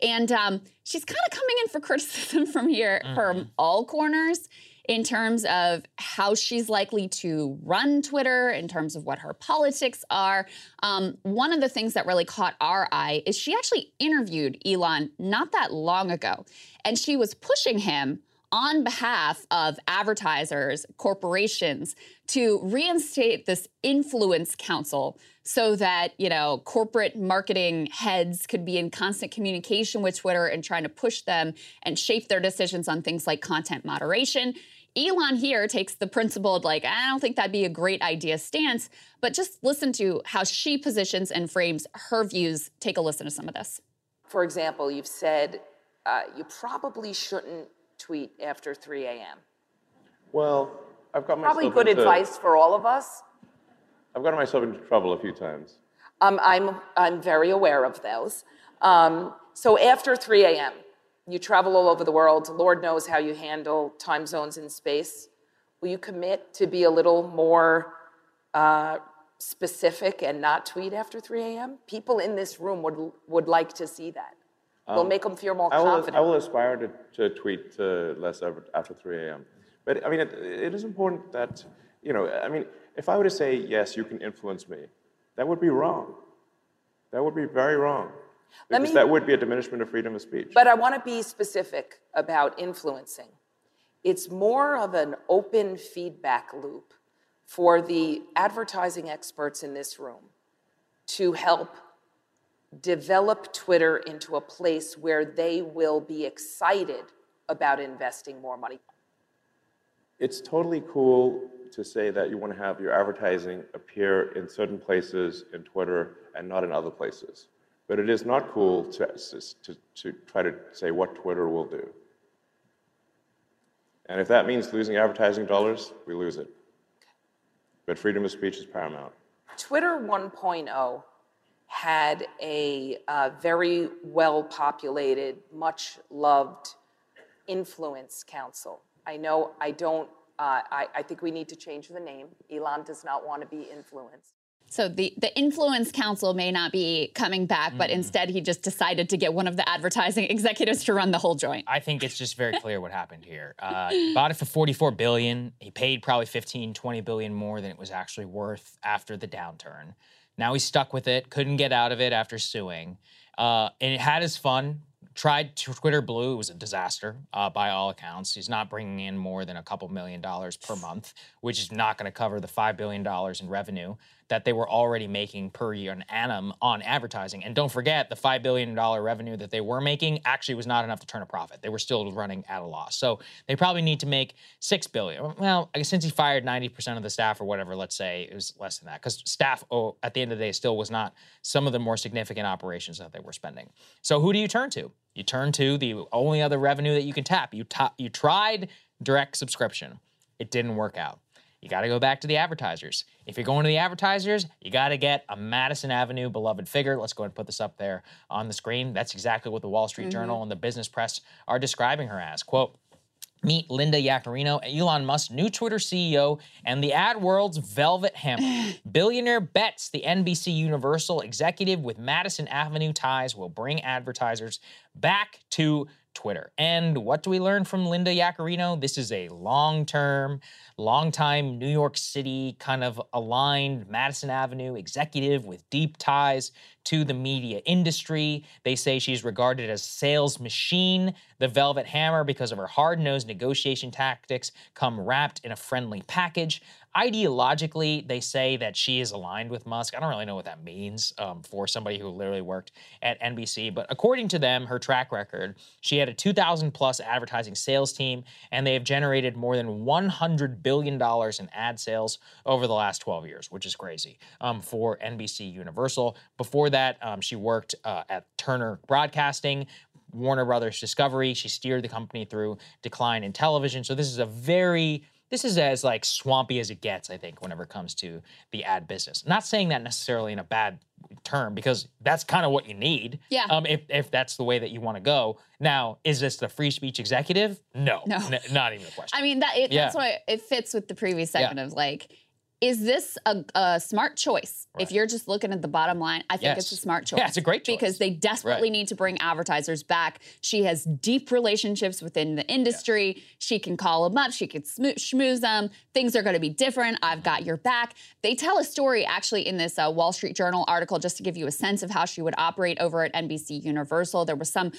And um, she's kind of coming in for criticism from here, from all corners in terms of how she's likely to run Twitter, in terms of what her politics are. Um, one of the things that really caught our eye is she actually interviewed Elon not that long ago, and she was pushing him on behalf of advertisers, corporations, to reinstate this influence council so that, you know, corporate marketing heads could be in constant communication with Twitter and trying to push them and shape their decisions on things like content moderation. Elon here takes the principled, like, I don't think that'd be a great idea stance, but just listen to how she positions and frames her views. Take a listen to some of this.
For example, you've said uh, you probably shouldn't tweet after 3 a.m.
Well, I've got myself
Probably good
into,
advice for all of us.
I've gotten myself into trouble a few times.
Um, I'm, I'm very aware of those. Um, so after 3 a.m., you travel all over the world. Lord knows how you handle time zones in space. Will you commit to be a little more uh, specific and not tweet after 3 a.m.? People in this room would, would like to see that. We'll make them feel more
Um, I will,
confident.
I will aspire to, to tweet uh, less after 3 a.m. But I mean, it, it is important that, you know, I mean, if I were to say, yes, you can influence me, that would be wrong. That would be very wrong.
Let
Because
me-
that would be a diminishment of freedom of speech.
But I want to be specific about influencing. It's more of an open feedback loop for the advertising experts in this room to help develop Twitter into a place where they will be excited about investing more money?
It's totally cool to say that you want to have your advertising appear in certain places in Twitter and not in other places. But it is not cool to, to, to try to say what Twitter will do. And if that means losing advertising dollars, we lose it. But freedom of speech is paramount.
Twitter 1.0 had a uh, very well populated, much loved influence council. I know I don't, uh, I, I think we need to change the name. Elon does not want to be influenced.
So the, the influence council may not be coming back, mm-hmm. but instead he just decided to get one of the advertising executives to run the whole joint.
I think it's just very clear what happened here. Uh, bought it for 44 billion. He paid probably 15, 20 billion more than it was actually worth after the downturn. Now he's stuck with it, couldn't get out of it after suing. Uh, and it had his fun tried Twitter Blue. It was a disaster uh, by all accounts. He's not bringing in more than a couple million dollars per month, which is not going to cover the $5 billion in revenue that they were already making per year an annum on advertising. And don't forget, the $5 billion revenue that they were making actually was not enough to turn a profit. They were still running at a loss. So they probably need to make 6 billion. Well, since he fired 90% of the staff or whatever, let's say it was less than that. Because staff, oh, at the end of the day, still was not some of the more significant operations that they were spending. So who do you turn to? You turn to the only other revenue that you can tap. You, t- you tried direct subscription. It didn't work out you got to go back to the advertisers. If you're going to the advertisers, you got to get a Madison Avenue beloved figure. Let's go ahead and put this up there on the screen. That's exactly what the Wall Street mm-hmm. Journal and the business press are describing her as. Quote, Meet Linda Yaccarino, Elon Musk's new Twitter CEO and the ad world's Velvet Hammer. Billionaire bets the NBC Universal executive with Madison Avenue ties will bring advertisers back to Twitter. And what do we learn from Linda Yaccarino? This is a long term, long time New York City kind of aligned Madison Avenue executive with deep ties to the media industry. They say she's regarded as sales machine, the Velvet Hammer, because of her hard-nosed negotiation tactics come wrapped in a friendly package ideologically, they say that she is aligned with Musk. I don't really know what that means um, for somebody who literally worked at NBC, but according to them, her track record, she had a 2,000 plus advertising sales team, and they have generated more than 100 billion dollars in ad sales over the last 12 years, which is crazy um, for NBC Universal. Before that, um, she worked uh, at Turner Broadcasting. Warner Brothers Discovery. She steered the company through decline in television. So this is a very this is as like swampy as it gets, I think, whenever it comes to the ad business. Not saying that necessarily in a bad term because that's kind of what you need.
Yeah.
Um, if, if that's the way that you want to go. Now, is this the free speech executive? No. No. N- not even a question.
I mean, that it, yeah. that's why it fits with the previous segment yeah. of like, is this a, a smart choice? Right. If you're just looking at the bottom line, I think yes. it's a smart choice.
Yeah, it's a great choice.
Because they desperately right. need to bring advertisers back. She has deep relationships within the industry. Yeah. She can call them up, she can smo- schmooze them. Things are going to be different. I've got your back. They tell a story actually in this uh, Wall Street Journal article just to give you a sense of how she would operate over at NBC Universal. There was some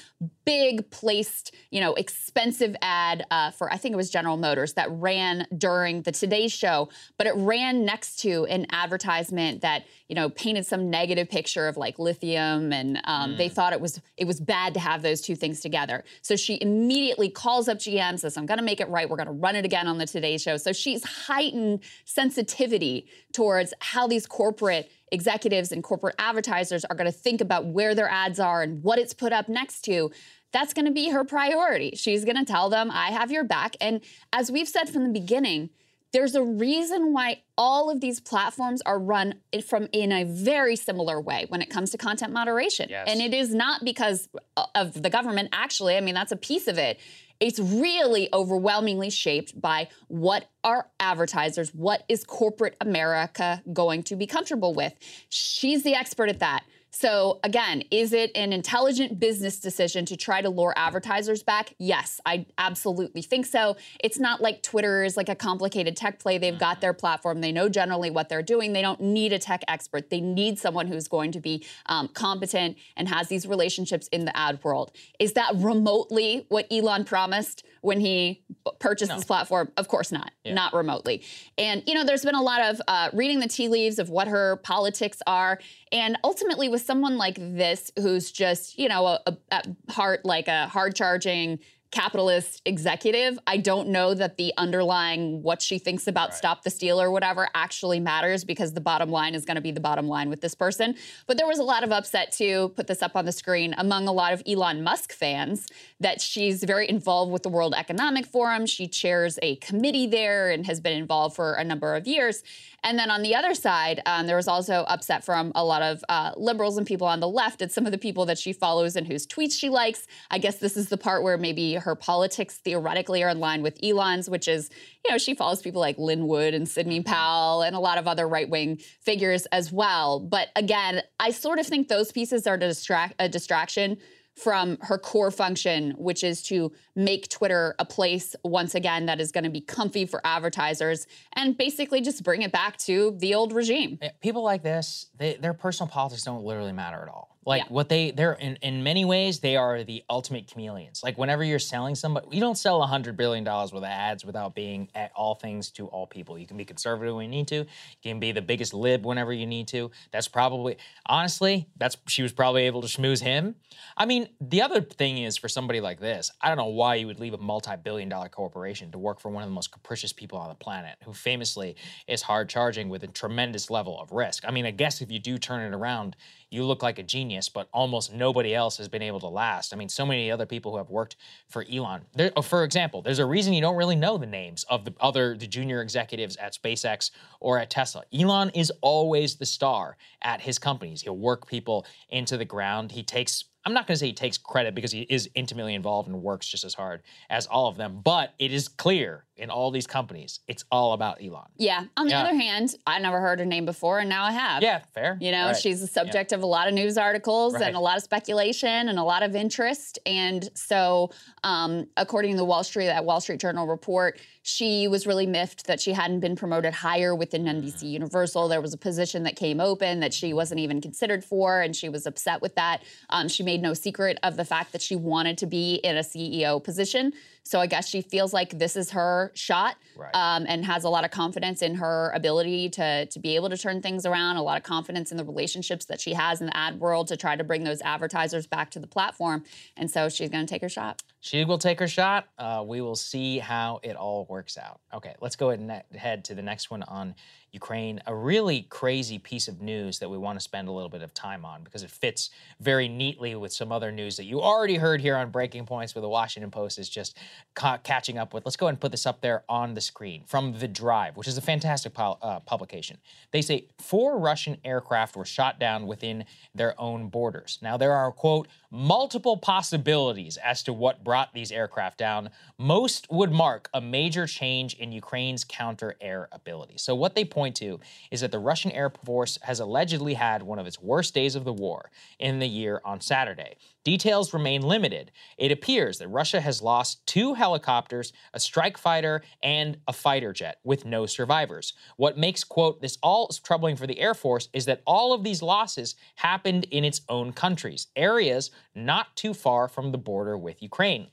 big placed, you know, expensive ad uh, for, I think it was General Motors, that ran during the Today Show, but it ran next to an advertisement that you know painted some negative picture of like lithium, and um, mm. they thought it was it was bad to have those two things together. So she immediately calls up GM, says, "I'm going to make it right. We're going to run it again on the Today Show." So she's heightened sensitivity towards how these corporate executives and corporate advertisers are going to think about where their ads are and what it's put up next to that's going to be her priority. She's going to tell them, I have your back. And as we've said from the beginning, there's a reason why all of these platforms are run from in a very similar way when it comes to content moderation. Yes. And it is not because uh, of the government actually, I mean that's a piece of it. It's really overwhelmingly shaped by what are advertisers, what is corporate America going to be comfortable with. She's the expert at that. So, again, is it an intelligent business decision to try to lure advertisers back? Yes, I absolutely think so. It's not like Twitter is like a complicated tech play. They've got their platform, they know generally what they're doing. They don't need a tech expert. They need someone who's going to be um, competent and has these relationships in the ad world. Is that remotely what Elon promised when he purchased no. this platform? Of course not, yeah. not remotely. And, you know, there's been a lot of uh, reading the tea leaves of what her politics are. And ultimately, with someone like this, who's just, you know, a, a, at heart like a hard charging capitalist executive. I don't know that the underlying what she thinks about
Right.
stop the steal or whatever actually matters because the bottom line is going to be the bottom line with this person. But there was a lot of upset too, put this up on the screen, among a lot of Elon Musk fans that she's very involved with the World Economic Forum. She chairs a committee there and has been involved for a number of years. And then on the other side, um, there was also upset from a lot of uh, liberals and people on the left at some of the people that she follows and whose tweets she likes. I guess this is the part where maybe her politics theoretically are in line with Elon's, which is, you know, she follows people like Lin Wood and Sidney Powell and a lot of other right wing figures as well. But again, I sort of think those pieces are distract, a distraction from her core function, which is to make Twitter a place once again that is going to be comfy for advertisers and basically just bring it back to the old regime.
People like this, they, their personal politics don't literally matter at all. Like
Yeah.
what they, they're in, in many ways, they are the ultimate chameleons. Like whenever you're selling somebody, you don't sell a hundred billion dollars worth of ads without being at all things to all people. You can be conservative when you need to. You can be the biggest lib whenever you need to. That's probably, honestly, that's she was probably able to schmooze him. I mean, the other thing is for somebody like this, I don't know why you would leave a multi-billion dollar corporation to work for one of the most capricious people on the planet, who famously is hard charging with a tremendous level of risk. I mean, I guess if you do turn it around, you look like a genius, but almost nobody else has been able to last. I mean, so many other people who have worked for Elon. There, oh, for example, there's a reason you don't really know the names of the other the junior executives at SpaceX or at Tesla. Elon is always the star at his companies. He'll work people into the ground. He takes I'm not going to say he takes credit because he is intimately involved and works just as hard as all of them, but it is clear in all these companies, it's all about Elon.
Yeah. On the
Yeah.
other hand, I never heard her name before, and now I have.
Yeah, fair.
You know,
Right.
she's the subject of a lot of news articles
Right.
and a lot of speculation and a lot of interest. And so, um, according to the Wall Street, that Wall Street Journal report, she was really miffed that she hadn't been promoted higher within NBC Universal. There was a position that came open that she wasn't even considered for, and she was upset with that. Um, she made no secret of the fact that she wanted to be in a CEO position. So I guess she feels like this is her shot
Right.
um, and has a lot of confidence in her ability to, to be able to turn things around, a lot of confidence in the relationships that she has in the ad world to try to bring those advertisers back to the platform. And so she's going to take her shot.
She will take her shot. Uh, we will see how it all works out. Okay, let's go ahead and head to the next one on Ukraine. A really crazy piece of news that we want to spend a little bit of time on because it fits very neatly with some other news that you already heard here on Breaking Points, where the Washington Post is just ca- catching up with. Let's go ahead and put this up there on the screen from The Drive, which is a fantastic pul- uh, publication. They say four Russian aircraft were shot down within their own borders. Now, there are, quote, multiple possibilities as to what brought these aircraft down. Most would mark a major change in Ukraine's counter air ability. So, what they point to is that the Russian Air Force has allegedly had one of its worst days of the war in the year on Saturday. Details remain limited. It appears that Russia has lost two helicopters, a strike fighter, and a fighter jet with no survivors. What makes, quote, this all troubling for the Air Force is that all of these losses happened in its own countries, areas not too far from the border with Ukraine.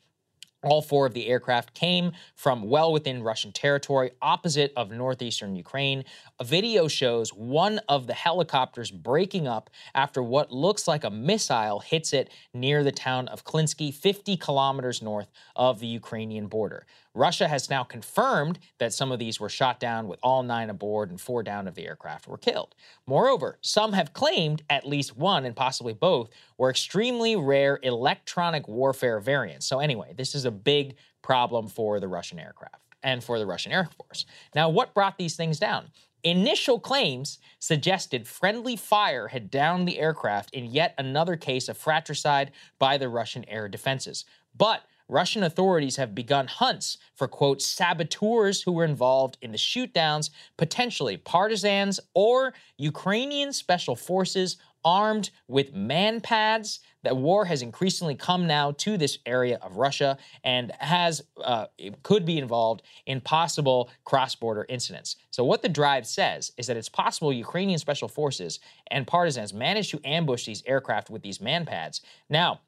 All four of the aircraft came from well within Russian territory, opposite of northeastern Ukraine. A video shows one of the helicopters breaking up after what looks like a missile hits it near the town of Klintsy, 50 kilometers north of the Ukrainian border. Russia has now confirmed that some of these were shot down with all nine aboard and four down of the aircraft were killed. Moreover, some have claimed at least one and possibly both were extremely rare electronic warfare variants. So, anyway, this is a big problem for the Russian aircraft and for the Russian Air Force. Now, what brought these things down? Initial claims suggested friendly fire had downed the aircraft in yet another case of fratricide by the Russian air defenses. But Russian authorities have begun hunts for, quote, saboteurs who were involved in the shootdowns, potentially partisans or Ukrainian special forces armed with manpads. That war has increasingly come now to this area of Russia and has uh, could be involved in possible cross-border incidents. So what the drive says is that it's possible Ukrainian special forces and partisans managed to ambush these aircraft with these manpads. Now,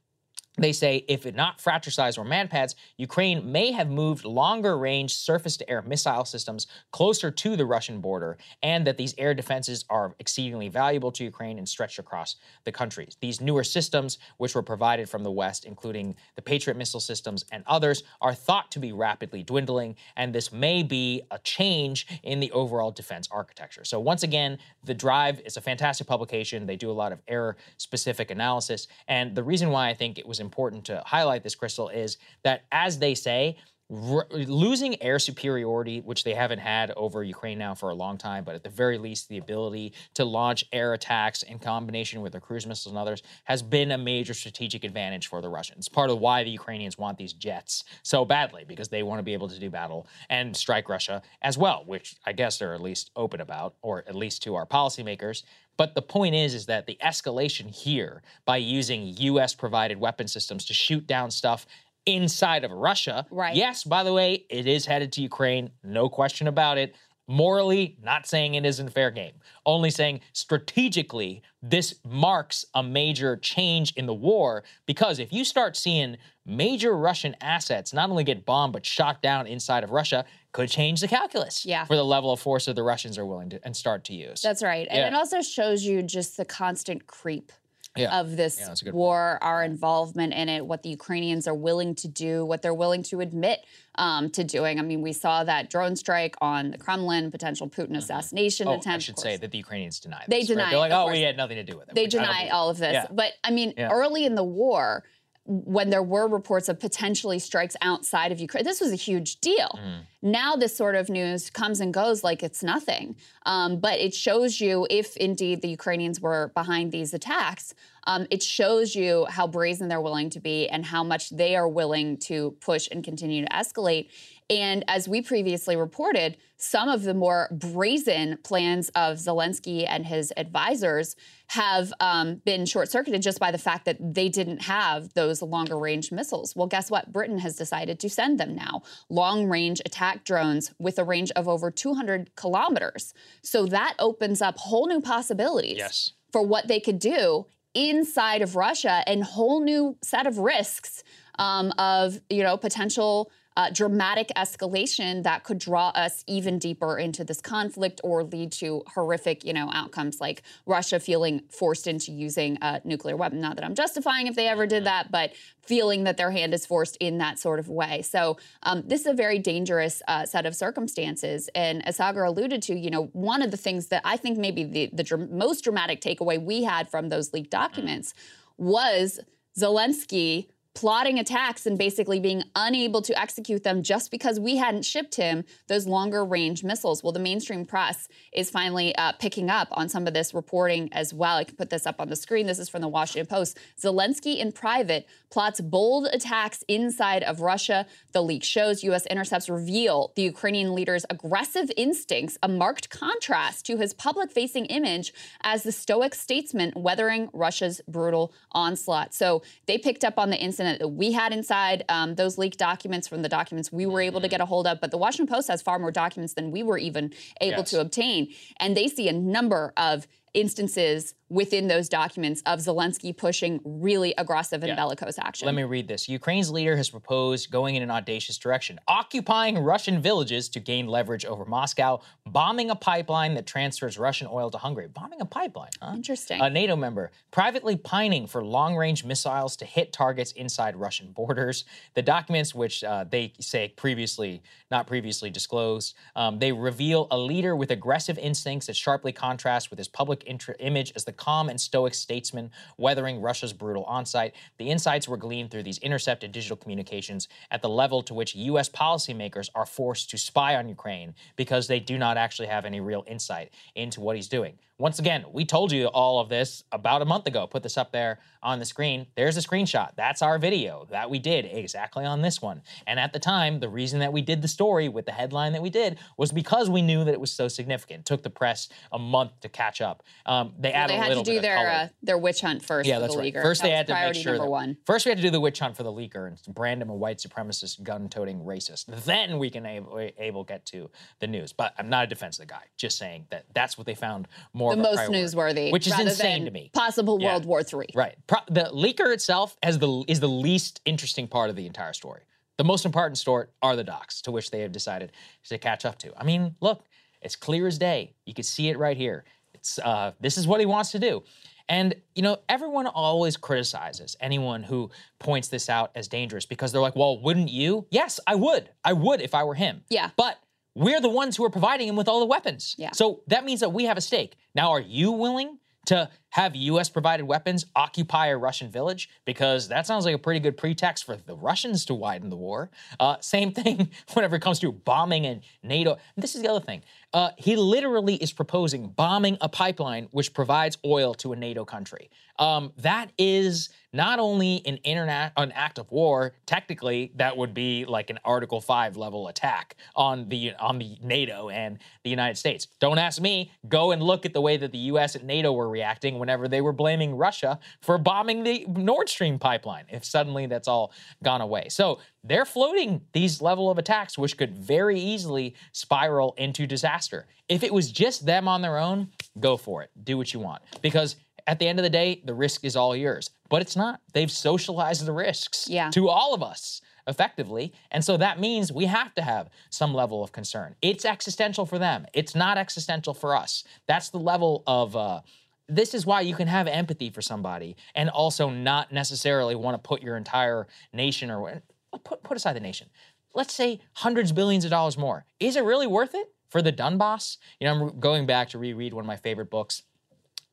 they say if it not fratricide or manpads, Ukraine may have moved longer range surface to air missile systems closer to the Russian border, and that these air defenses are exceedingly valuable to Ukraine and stretched across the country. These newer systems, which were provided from the West, including the Patriot missile systems and others, are thought to be rapidly dwindling, and this may be a change in the overall defense architecture. So, once again, The Drive is a fantastic publication. They do a lot of error specific analysis, and the reason why I think it was important to highlight this, Krystal, is that as they say, r- losing air superiority, which they haven't had over Ukraine now for a long time, but at the very least, the ability to launch air attacks in combination with their cruise missiles and others has been a major strategic advantage for the Russians. Part of why the Ukrainians want these jets so badly, because they want to be able to do battle and strike Russia as well, which I guess they're at least open about, or at least to our policymakers. But the point is, is that the escalation here by using U.S. provided weapon systems to shoot down stuff inside of Russia.
Right.
Yes, by the way, it is headed to Ukraine, no question about it. Morally, not saying it isn't fair game, only saying strategically, this marks a major change in the war because if you start seeing major Russian assets not only get bombed but shot down inside of Russia, could change the calculus
Yeah.
for the level of force that the Russians are willing to and start to use.
That's right.
Yeah.
And it also shows you just the constant creep
Yeah.
of this
Yeah, that's a good
war, our involvement in it, what the Ukrainians are willing to do, what they're willing to admit um, to doing. I mean, we saw that drone strike on the Kremlin, potential Putin assassination
oh,
attempt.
I should say that the Ukrainians deny
They
this, right?
deny
They're like, oh,
course.
we had nothing to do with it.
they
which I don't
deny all of this.
Yeah.
But I mean, early in the war, when there were reports of potentially strikes outside of Ukraine, this was a huge deal.
Mm.
Now, this sort of news comes and goes like it's nothing. Um, but it shows you, if indeed the Ukrainians were behind these attacks, um, it shows you how brazen they're willing to be and how much they are willing to push and continue to escalate. And as we previously reported, some of the more brazen plans of Zelensky and his advisors have um, been short circuited just by the fact that they didn't have those longer range missiles. Well, guess what? Britain has decided to send them now long range attack drones with a range of over 200 kilometers. So that opens up whole new possibilities
Yes.
for what they could do inside of Russia and whole new set of risks um, of you know potential uh, dramatic escalation that could draw us even deeper into this conflict or lead to horrific you know outcomes like Russia feeling forced into using a nuclear weapon. Not that I'm justifying if they ever did that, but feeling that their hand is forced in that sort of way. So um, this is a very dangerous uh, set of circumstances. And as Saagar alluded to, you know, one of the things that I think maybe the, the dr- most dramatic takeaway we had from those leaked documents was Zelensky plotting attacks and basically being unable to execute them just because we hadn't shipped him those longer range missiles. Well, the mainstream press is finally uh, picking up on some of this reporting as well. I can put this up on the screen. This is from the Washington Post. Zelensky in private plots bold attacks inside of Russia. The leak shows U.S. intercepts reveal the Ukrainian leader's aggressive instincts, a marked contrast to his public facing image as the stoic statesman weathering Russia's brutal onslaught. So they picked up on the incident that we had inside um, those leaked documents from the documents we were able to get a hold of. But the Washington Post has far more documents than we were even able
Yes.
to obtain. And they see a number of instances within those documents of Zelensky pushing really aggressive and
Yeah.
bellicose action.
Let me read this. Ukraine's leader has proposed going in an audacious direction, occupying Russian villages to gain leverage over Moscow, bombing a pipeline that transfers Russian oil to Hungary. Bombing a pipeline, huh?
Interesting.
A NATO member, privately pining for long range missiles to hit targets inside Russian borders. The documents, which uh, they say previously, not previously disclosed, um, they reveal a leader with aggressive instincts that sharply contrast with his public image as the calm and stoic statesman weathering Russia's brutal onslaught. The insights were gleaned through these intercepted digital communications at the level to which U.S. policymakers are forced to spy on Ukraine because they do not actually have any real insight into what he's doing. Once again, we told you all of this about a month ago. Put this up there on the screen. There's a screenshot. That's our video that we did exactly on this one. And at the time, the reason that we did the story with the headline that we did was because we knew that it was so significant. It took the press a month to catch up Um, they add
they
a
had to do their uh, their witch hunt first
yeah,
for
that's
the
right.
leaker.
First,
That
they had to make sure.
number
that-
one.
First, we had to do the witch hunt for the leaker and brand him a white supremacist, gun-toting racist. Then we can able, able get to the news. But I'm not a defense of the guy. Just saying that that's what they found more
The
of a
most newsworthy,
which is insane to me.
Possible
Yeah.
World War III.
Right. Pro- the leaker itself has the is the least interesting part of the entire story. The most important story are the docs, to which they have decided to catch up to. I mean, look, it's clear as day. You can see it right here. It's uh, this is what he wants to do. And you know, everyone always criticizes anyone who points this out as dangerous because they're like, "Well, wouldn't you?" Yes, I would. I would if I were him.
Yeah.
But we're the ones who are providing him with all the weapons.
Yeah.
So that means that we have a stake. Now, are you willing to have US provided weapons occupy a Russian village? Because that sounds like a pretty good pretext for the Russians to widen the war. Uh, same thing whenever it comes to bombing and NATO. This is the other thing. Uh, he literally is proposing bombing a pipeline which provides oil to a NATO country. Um, that is not only an interna- an act of war. Technically, that would be like an Article Five level attack on the on the NATO and the United States. Don't ask me. Go and look at the way that the U.S. and NATO were reacting whenever they were blaming Russia for bombing the Nord Stream pipeline. If suddenly that's all gone away, so they're floating these level of attacks, which could very easily spiral into disaster. If it was just them on their own, go for it. Do what you want because at the end of the day, the risk is all yours. But it's not. They've socialized the risks
Yeah.
to all of us effectively. And so that means we have to have some level of concern. It's existential for them, it's not existential for us. That's the level of. Uh, this is why you can have empathy for somebody and also not necessarily want to put your entire nation or put, put aside the nation. Let's say hundreds of billions of dollars more. Is it really worth it for the Donbass? You know, I'm going back to reread one of my favorite books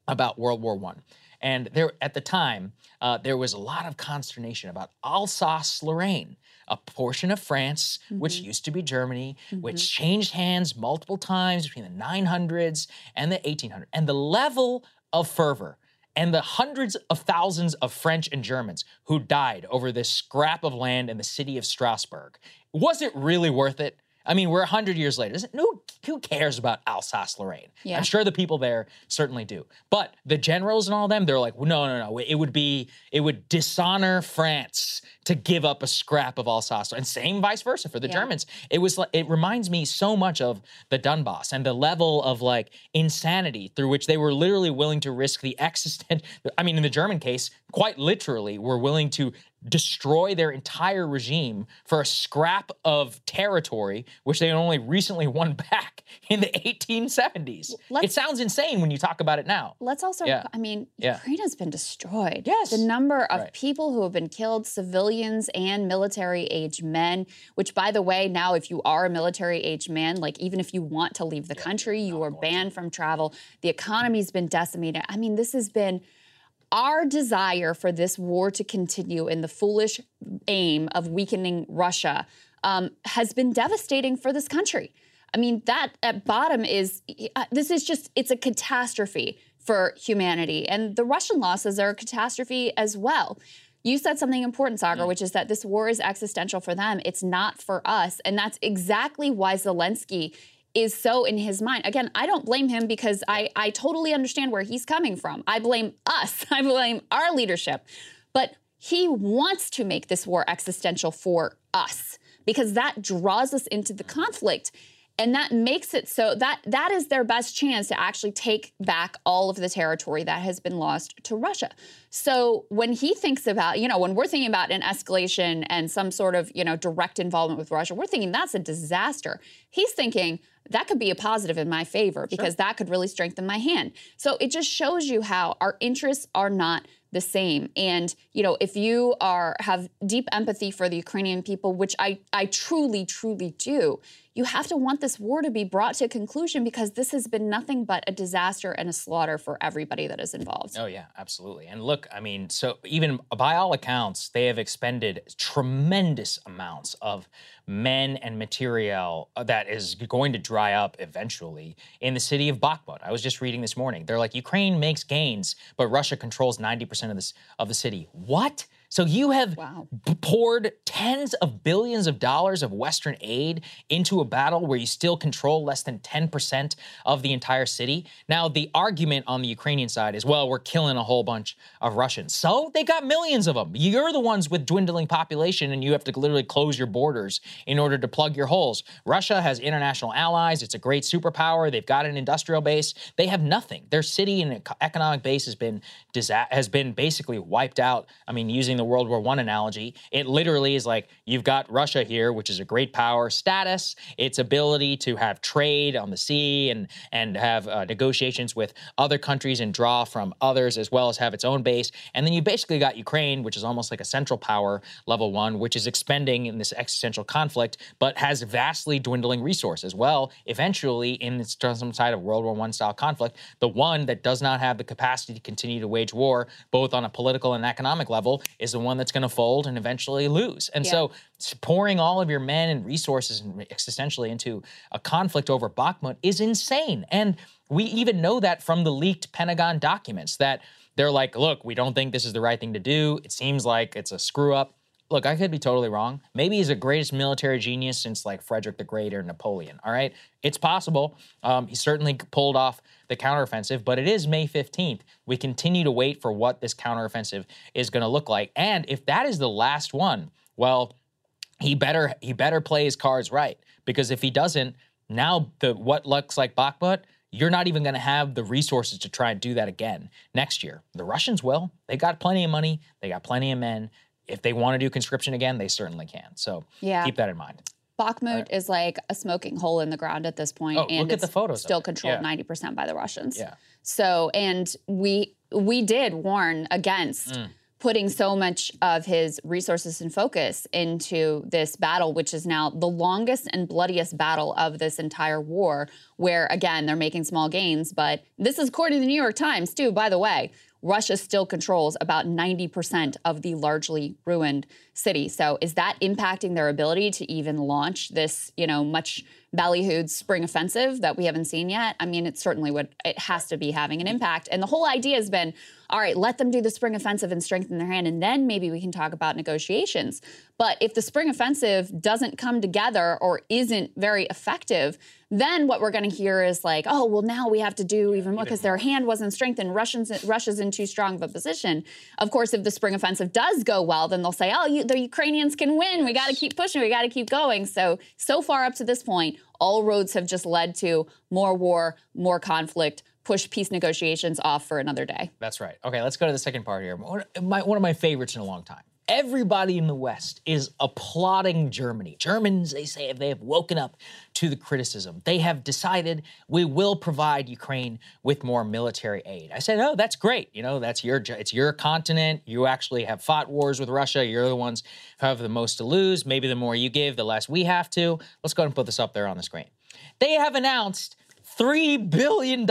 about World War One. And there, at the time, uh, there was a lot of consternation about Alsace-Lorraine, a portion of France which used to be Germany, which changed hands multiple times between the 900s and the 1800s, and the level of fervor and the hundreds of thousands of French and Germans who died over this scrap of land in the city of Strasbourg. Was it really worth it? I mean, we're 100 years later. No, who cares about Alsace Lorraine?
Yeah.
I'm sure the people there certainly do. But the generals and all them, they're like, no, no, no. It would be, it would dishonor France to give up a scrap of Alsace. And same vice versa for the
Yeah.
Germans. It was like, it reminds me so much of the Donbass and the level of like insanity through which they were literally willing to risk the existence. I mean, in the German case, quite literally, were willing to destroy their entire regime for a scrap of territory, which they only recently won back in the 1870s.
let's-
It sounds insane when you talk about it now.
Let's also,
Yeah.
I mean,
Yeah.
Ukraine has been destroyed.
Yes.
The number of
Right.
people who have been killed, civilians and military age men, which, by the way, now if you are a military age man, like even if you want to leave the country, you are banned from travel. The economy's been decimated. I mean, this has been our desire for this war to continue in the foolish aim of weakening Russia um, has been devastating for this country. I mean, that at bottom is uh, this is just it's a catastrophe for humanity, and the Russian losses are a catastrophe as well. You said something important, Saagar, which is that this war is existential for them. It's not for us, and that's exactly why Zelensky is so in his mind. Again, I don't blame him because I, I totally understand where he's coming from. I blame us, I blame our leadership. But he wants to make this war existential for us because that draws us into the conflict. And that makes it so that that is their best chance to actually take back all of the territory that has been lost to Russia. So when he thinks about, you know, when we're thinking about an escalation and some sort of, you know, direct involvement with Russia, we're thinking that's a disaster. He's thinking that could be a positive in my favor because that could really strengthen my hand. So it just shows you how our interests are not the same. And you know, if you are have deep empathy for the Ukrainian people, which I I truly truly do, you have to want this war to be brought to a conclusion because this has been nothing but a disaster and a slaughter for everybody that is involved.
Oh yeah, absolutely. And look, I mean, so even by all accounts, they have expended tremendous amounts of men and material uh, that is going to dry up eventually in the city of Bakhmut. I was just reading this morning. They're like Ukraine makes gains, but Russia controls 90% of this of the city. What? So you have
Wow.
poured tens of billions of dollars of Western aid into a battle where you still control less than 10% of the entire city. Now, the argument on the Ukrainian side is, well, we're killing a whole bunch of Russians. So they got millions of them. You're the ones with dwindling population, and you have to literally close your borders in order to plug your holes. Russia has international allies. It's a great superpower. They've got an industrial base. They have nothing. Their city and economic base has been has been basically wiped out. I mean, using the World War One analogy, it literally is like you've got Russia here, which is a great power status, its ability to have trade on the sea and and have uh, negotiations with other countries and draw from others, as well as have its own base. And then you basically got Ukraine, which is almost like a central power level one, which is expending in this existential conflict, but has vastly dwindling resources. Well, eventually, in some side of World War One style conflict, the one that does not have the capacity to continue to wage war, both on a political and economic level, is the one that's going to fold and eventually lose. And
Yeah.
so, pouring all of your men and resources and existentially into a conflict over Bakhmut is insane. And we even know that from the leaked Pentagon documents that they're like, look, we don't think this is the right thing to do. It seems like it's a screw up. Look, I could be totally wrong. Maybe he's the greatest military genius since like Frederick the Great or Napoleon. All right. It's possible. Um, he certainly pulled off the counteroffensive, but it is May 15th. We continue to wait for what this counteroffensive is going to look like. And if that is the last one, well, he better he better play his cards right because if he doesn't, now the what looks like Bakhmut, you're not even going to have the resources to try and do that again next year. The Russians will. They got plenty of money. They got plenty of men. If they want to do conscription again, they certainly can. So
Yeah.
keep that in mind.
Bakhmut is like a smoking hole in the ground at this point,
Oh,
and
look at
it's still
it.
controlled
Yeah.
ninety percent by the Russians.
Yeah.
So, and we we did warn against
Mm.
putting so much of his resources and focus into this battle, which is now the longest and bloodiest battle of this entire war. Where again, they're making small gains, but this is according to the New York Times too. By the way. Russia still controls about 90% of the largely ruined city. So is that impacting their ability to even launch this, you know, much ballyhooed spring offensive that we haven't seen yet? I mean, it certainly would, it has to be having an impact. And the whole idea has been, all right, let them do the spring offensive and strengthen their hand, and then maybe we can talk about negotiations. But if the spring offensive doesn't come together or isn't very effective, then what we're going to hear is like, oh, well, now we have to do even more because their hand wasn't strengthened. Russians, Russia's in too strong of a position. Of course, if the spring offensive does go well, then they'll say, oh, you, the Ukrainians can win. We got to keep pushing. We got to keep going. So, so far up to this point, all roads have just led to more war, more conflict, push peace negotiations off for another day.
That's right. Okay, let's go to the second part here. One my, one of my favorites in a long time. Everybody in the West is applauding Germany. Germans, they say, they have woken up to the criticism. They have decided we will provide Ukraine with more military aid. I said, oh, that's great. You know, that's your it's your continent. You actually have fought wars with Russia. You're the ones who have the most to lose. Maybe the more you give, the less we have to. Let's go ahead and put this up there on the screen. They have announced $3 billion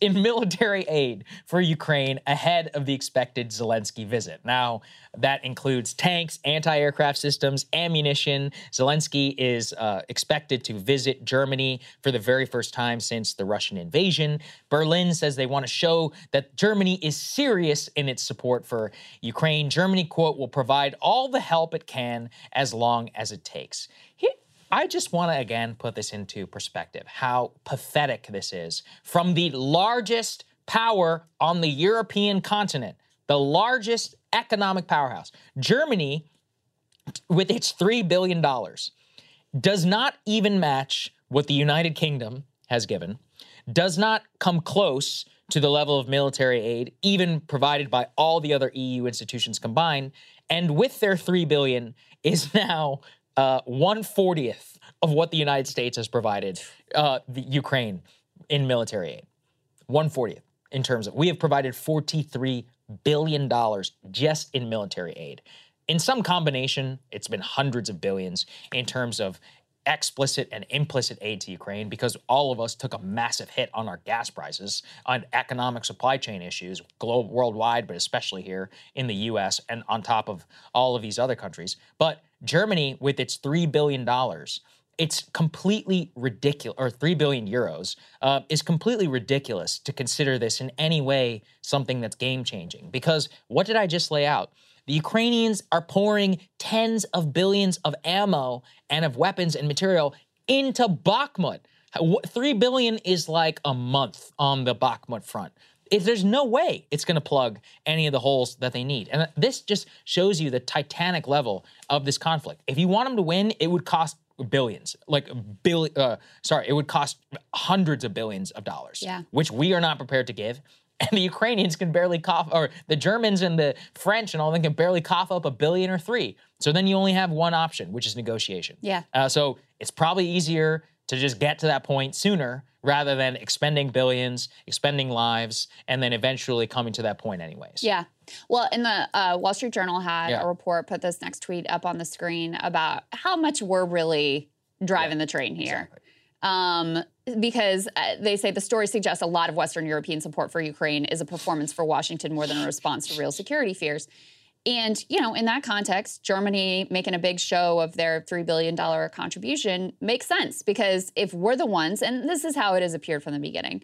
in military aid for Ukraine ahead of the expected Zelensky visit. Now, that includes tanks, anti aircraft systems, ammunition. Zelensky is uh, expected to visit Germany for the very first time since the Russian invasion. Berlin says they want to show that Germany is serious in its support for Ukraine. Germany, quote, will provide all the help it can as long as it takes. Here, I just want to again put this into perspective how pathetic this is from the largest power on the European continent, the largest economic powerhouse. Germany, with its $3 billion, does not even match what the United Kingdom has given, does not come close to the level of military aid even provided by all the other EU institutions combined, and with their 3 billion is now uh, 140th of what the United States has provided uh, the Ukraine in military aid. 140th in terms of we have provided 43 billion dollars just in military aid. In some combination, it's been hundreds of billions in terms of explicit and implicit aid to Ukraine because all of us took a massive hit on our gas prices, on economic supply chain issues, globe worldwide, but especially here in the US and on top of all of these other countries. But Germany, with its $3 billion, it's completely ridiculous, or 3 billion euros, uh, is completely ridiculous to consider this in any way something that's game changing. Because what did I just lay out? The Ukrainians are pouring tens of billions of ammo and of weapons and material into Bakhmut. Three billion is like a month on the Bakhmut front. If there's no way it's going to plug any of the holes that they need. And this just shows you the titanic level of this conflict. If you want them to win, it would cost billions, like bill. Uh, sorry, it would cost hundreds of billions of dollars,
Yeah.
which we are not prepared to give. And the Ukrainians can barely cough, or the Germans and the French and all them can barely cough up a billion or three. So then you only have one option, which is negotiation.
Yeah.
Uh, so it's probably easier to just get to that point sooner rather than expending billions, expending lives, and then eventually coming to that point anyways.
Yeah. Well, in the uh, Wall Street Journal had
Yeah.
a report, put this next tweet up on the screen about how much we're really driving the train here. Um, because uh, they say the story suggests a lot of Western European support for Ukraine is a performance for Washington more than a response to real security fears. And, you know, in that context, Germany making a big show of their $3 billion contribution makes sense because if we're the ones, and this is how it has appeared from the beginning,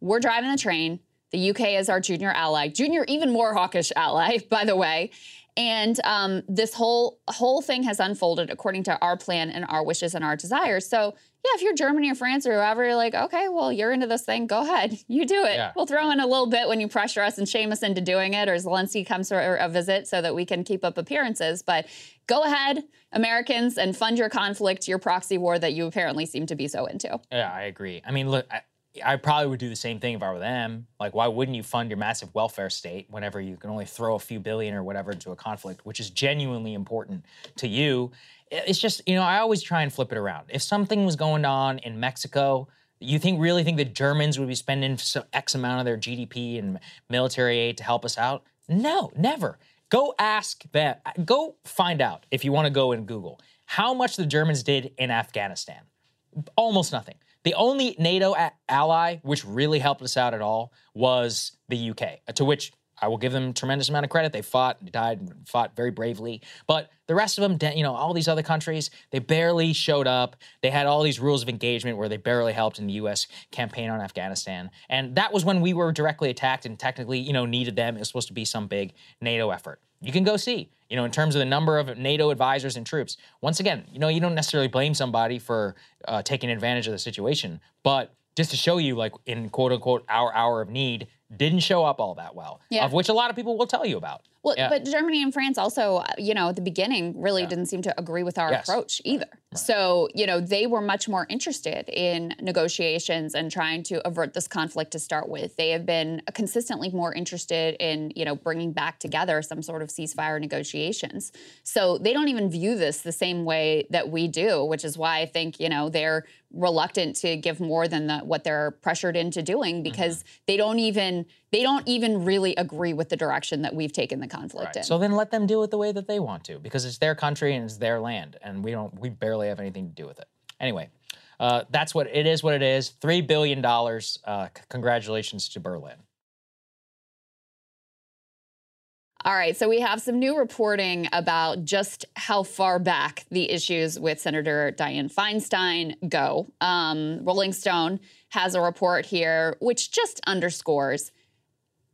we're driving the train. The UK is our junior ally, junior, even more hawkish ally, by the way. And um, this whole whole thing has unfolded according to our plan and our wishes and our desires. So, yeah, if you're Germany or France or whoever, you're like, okay, well, you're into this thing. Go ahead, you do it.
Yeah.
We'll throw in a little bit when you pressure us and shame us into doing it, or Zelensky comes for a visit so that we can keep up appearances. But go ahead, Americans, and fund your conflict, your proxy war that you apparently seem to be so into.
Yeah, I agree. I mean, look, I, I probably would do the same thing if I were them. Like, why wouldn't you fund your massive welfare state whenever you can only throw a few billion or whatever into a conflict, which is genuinely important to you? It's just, you know, I always try and flip it around. If something was going on in Mexico, you think really think the Germans would be spending X amount of their GDP and military aid to help us out? No, never. Go ask that. Go find out if you want to go and Google how much the Germans did in Afghanistan almost nothing. The only NATO a- ally which really helped us out at all was the UK, uh, to which I will give them a tremendous amount of credit. They fought, and died, and fought very bravely. But the rest of them, you know, all these other countries, they barely showed up. They had all these rules of engagement where they barely helped in the U.S. campaign on Afghanistan, and that was when we were directly attacked and technically, you know, needed them. It was supposed to be some big NATO effort. You can go see, you know, in terms of the number of NATO advisors and troops. Once again, you know, you don't necessarily blame somebody for uh, taking advantage of the situation, but just to show you, like in quote unquote our hour of need, didn't show up all that well,
Yeah.
of which a lot of people will tell you about.
Well,
Yeah.
but Germany and France also, you know, at the beginning really didn't seem to agree with our
Yes.
approach either. So, you know, they were much more interested in negotiations and trying to avert this conflict to start with. They have been consistently more interested in, you know, bringing back together some sort of ceasefire negotiations. So they don't even view this the same way that we do, which is why I think, you know, they're reluctant to give more than the, what they're pressured into doing mm-hmm. because they don't even they don't even really agree with the direction that we've taken the conflict in.
So then let them do it the way that they want to, because it's their country and it's their land, and we don't, we barely have anything to do with it. Anyway, uh, that's what it is. What it is. Three billion dollars. Uh, c- congratulations to Berlin.
All right, so we have some new reporting about just how far back the issues with Senator Dianne Feinstein go. Um, Rolling Stone has a report here which just underscores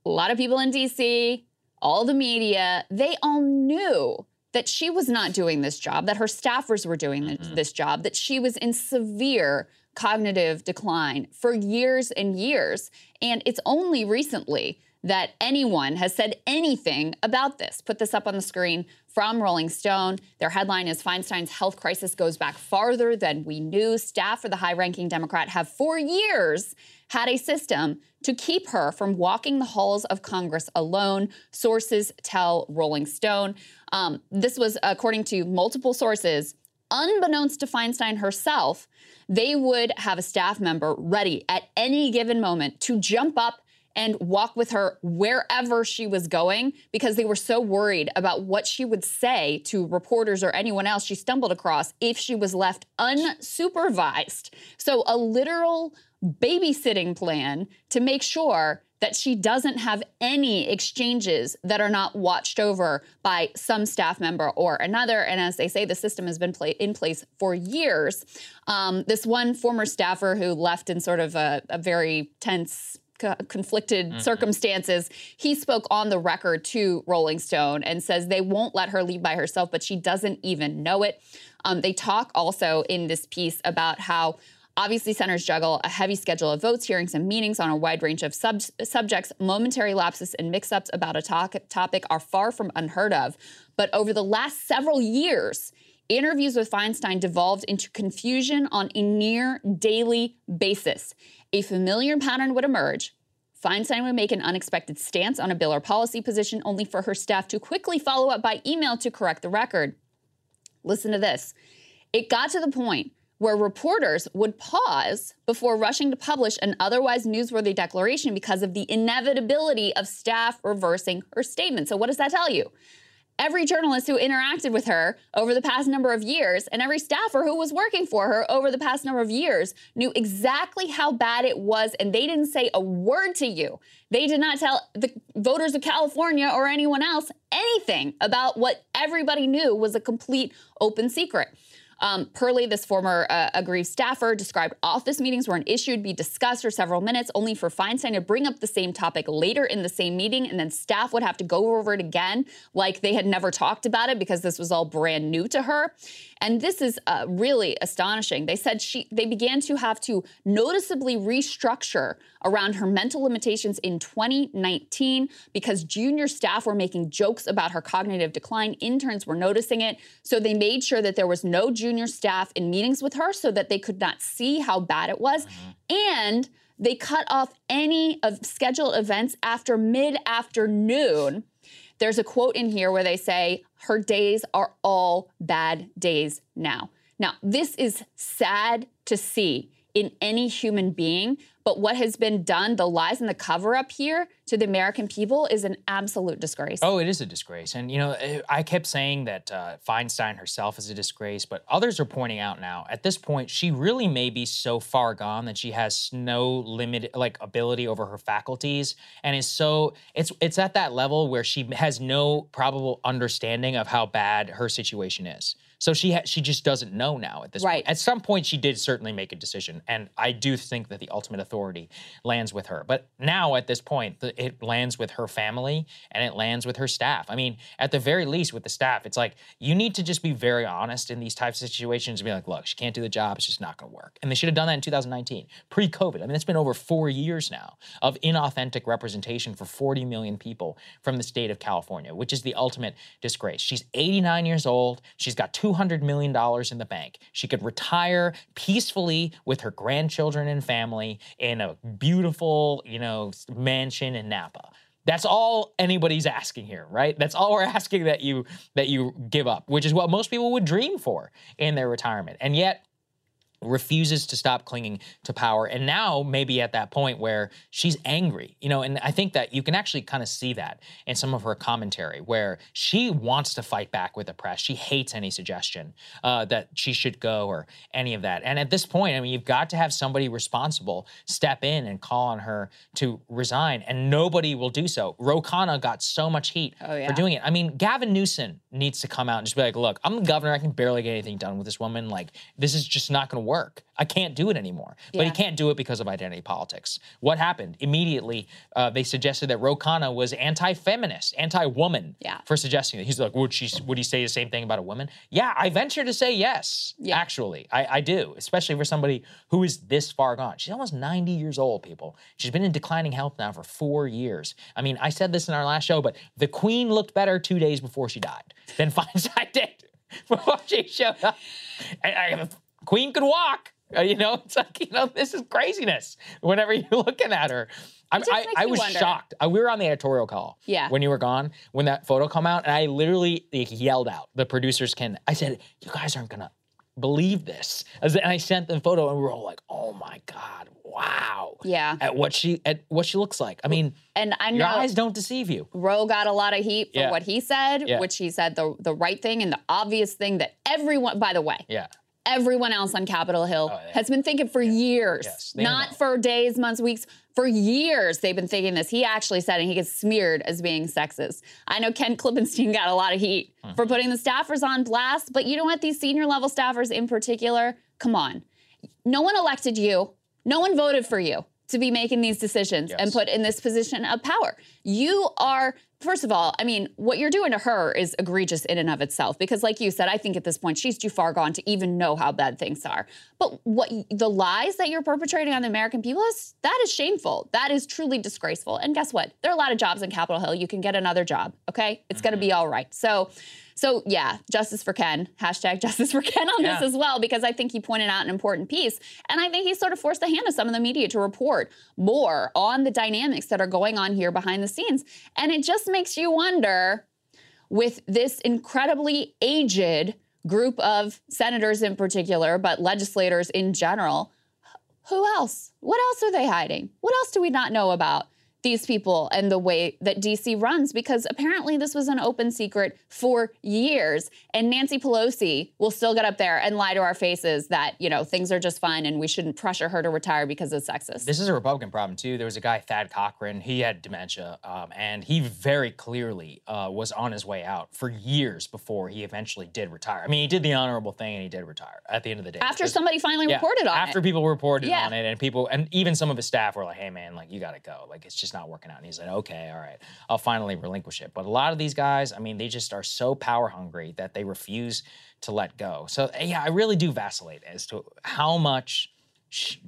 a lot of people in DC, all the media, they all knew that she was not doing this job, that her staffers were doing th- mm-hmm. this job, that she was in severe cognitive decline for years and years. And it's only recently that anyone has said anything about this. Put this up on the screen from Rolling Stone. Their headline is Feinstein's health crisis goes back farther than we knew. Staff for the high ranking Democrat have for years had a system to keep her from walking the halls of Congress alone, sources tell Rolling Stone. Um, this was according to multiple sources. Unbeknownst to Feinstein herself, they would have a staff member ready at any given moment to jump up and walk with her wherever she was going because they were so worried about what she would say to reporters or anyone else she stumbled across if she was left unsupervised. So, a literal babysitting plan to make sure that she doesn't have any exchanges that are not watched over by some staff member or another. And as they say, the system has been in place for years. Um, this one former staffer who left in sort of a, a very tense co- conflicted
Mm-hmm.
circumstances. He spoke on the record to Rolling Stone and says they won't let her leave by herself, but she doesn't even know it. Um, they talk also in this piece about how. Obviously, senators juggle a heavy schedule of votes, hearings, and meetings on a wide range of sub- subjects. Momentary lapses and mix ups about a to- topic are far from unheard of. But over the last several years, interviews with Feinstein devolved into confusion on a near daily basis. A familiar pattern would emerge. Feinstein would make an unexpected stance on a bill or policy position, only for her staff to quickly follow up by email to correct the record. Listen to this. It got to the point where reporters would pause before rushing to publish an otherwise newsworthy declaration because of the inevitability of staff reversing her statement. So, what does that tell you? Every journalist who interacted with her over the past number of years and every staffer who was working for her over the past number of years knew exactly how bad it was, and they didn't say a word to you. They did not tell the voters of California or anyone else anything about what everybody knew was a complete open secret. Um, Purley, this former uh, aggrieved staffer, described office meetings where an issue would be discussed for several minutes, only for Feinstein to bring up the same topic later in the same meeting, and then staff would have to go over it again like they had never talked about it because this was all brand new to her. And this is uh, really astonishing. They said she they began to have to noticeably restructure around her mental limitations in 2019 because junior staff were making jokes about her cognitive decline. Interns were noticing it. So they made sure that there was no junior staff in meetings with her so that they could not see how bad it was. And they cut off any of scheduled events after mid afternoon. There's a quote in here where they say, her days are all bad days now. Now, this is sad to see in any human being, but what has been done, the lies and the cover up here to the American people is an absolute disgrace.
Oh, it is a disgrace. And, you know, eh, I kept saying that uh, Feinstein herself is a disgrace, but others are pointing out now, at this point, she really may be so far gone that she has no limit, like, ability over her faculties. And is so, it's, it's at that level where she has no probable understanding of how bad her situation is. So she ha- she just doesn't know now at this
Right.
point. At some point, she did certainly make a decision, and I do think that the ultimate authority lands with her. But now, at this point, it lands with her family and it lands with her staff. I mean, at the very least, with the staff, it's like you need to just be very honest in these types of situations and be like, "Look, she can't do the job. It's just not going to work." And they should have done that in 2019, pre-COVID. I mean, it's been over four years now of inauthentic representation for 40 million people from the state of California, which is the ultimate disgrace. She's 89 years old. She's got $200 million in the bank. She could retire peacefully with her grandchildren and family in a beautiful, you know, mansion in Napa. That's all anybody's asking here, right? That's all we're asking that you that you give up, which is what most people would dream for in their retirement. And yet refuses to stop clinging to power. And now maybe at that point where she's angry you know and i think that you can actually kind of see that in some of her commentary where she wants to fight back with the press. She hates any suggestion uh, that she should go or any of that. And at this point i mean you've got to have somebody responsible step in and call on her to resign and nobody will do so. Ro Khanna got so much heat
Oh, yeah.
for doing it. I mean gavin newsom needs to come out and just be like look i'm the governor. I can barely get anything done with this woman. Like this is just not going to work i can't do it anymore but he can't do it because of identity politics. What happened? Immediately uh, they suggested that ro Khanna was anti-feminist anti-woman
Yeah.
for suggesting that. He's like would she would he say the same thing about a woman? Yeah i venture to say yes
Yeah.
actually. I, I do especially for somebody who is this far gone. She's almost 90 years old people. She's been in declining health now for four years. I mean i said this in our last show but the queen looked better two days before she died than feinstein did before she showed up. I, I, queen could walk Uh, you know it's like you know this is craziness whenever you're looking at her I, I, I was
wonder.
shocked. Uh, we were on the editorial call
Yeah.
when you were gone, when that photo come out, and I literally like, yelled out, the producers can, I said, you guys aren't gonna believe this. As- And I sent the photo and we were all like, oh my God, wow.
Yeah.
At what she at what she looks like. I mean,
And I
your
know
eyes don't deceive you.
Ro got a lot of heat for
Yeah.
what he said,
Yeah.
which he said the the right thing and the obvious thing that everyone, by the way,
Yeah.
Everyone else on Capitol Hill
Oh, yeah.
has been thinking for years,
Yes,
not
know.
for days, months, weeks. For years, they've been thinking this. He actually said, and he gets smeared as being sexist. I know Ken Klippenstein got a lot of heat
Mm-hmm.
for putting the staffers on blast, but you know what? These senior level staffers in particular, come on. No one elected you. No one voted for you to be making these decisions and put in this position of power. You are, first of all, I mean, what you're doing to her is egregious in and of itself because, like you said, I think at this point she's too far gone to even know how bad things are. But what the lies that you're perpetrating on the American people is that is shameful. That is truly disgraceful. And guess what? There are a lot of jobs in Capitol Hill. You can get another job. Okay, it's going to
Mm-hmm.
be all right. So. So yeah, justice for Ken. Hashtag justice for Ken on this as well, because I think he pointed out an important piece. And I think he sort of forced the hand of some of the media to report more on the dynamics that are going on here behind the scenes. And it just makes you wonder with this incredibly aged group of senators in particular, but legislators in general, who else? What else are they hiding? What else do we not know about these people and the way that DC runs? Because apparently this was an open secret for years. And Nancy Pelosi will still get up there and lie to our faces that, you know, things are just fine and we shouldn't pressure her to retire because it's sexist.
This is a Republican problem too. There was a guy, Thad Cochran. He had dementia, um, and he very clearly uh, was on his way out for years before he eventually did retire. I mean, he did the honorable thing, and he did retire at the end of the day.
After somebody finally
yeah,
reported on
after
it.
After people reported
Yeah.
on it, and people, and even some of his staff were like, "Hey, man, like you got to go. Like it's just not working out." And he's like, "Okay, all right, I'll finally relinquish it." But a lot of these guys, I mean, they just are so power hungry that they refuse to let go. So eh, yeah, I really do vacillate as to how much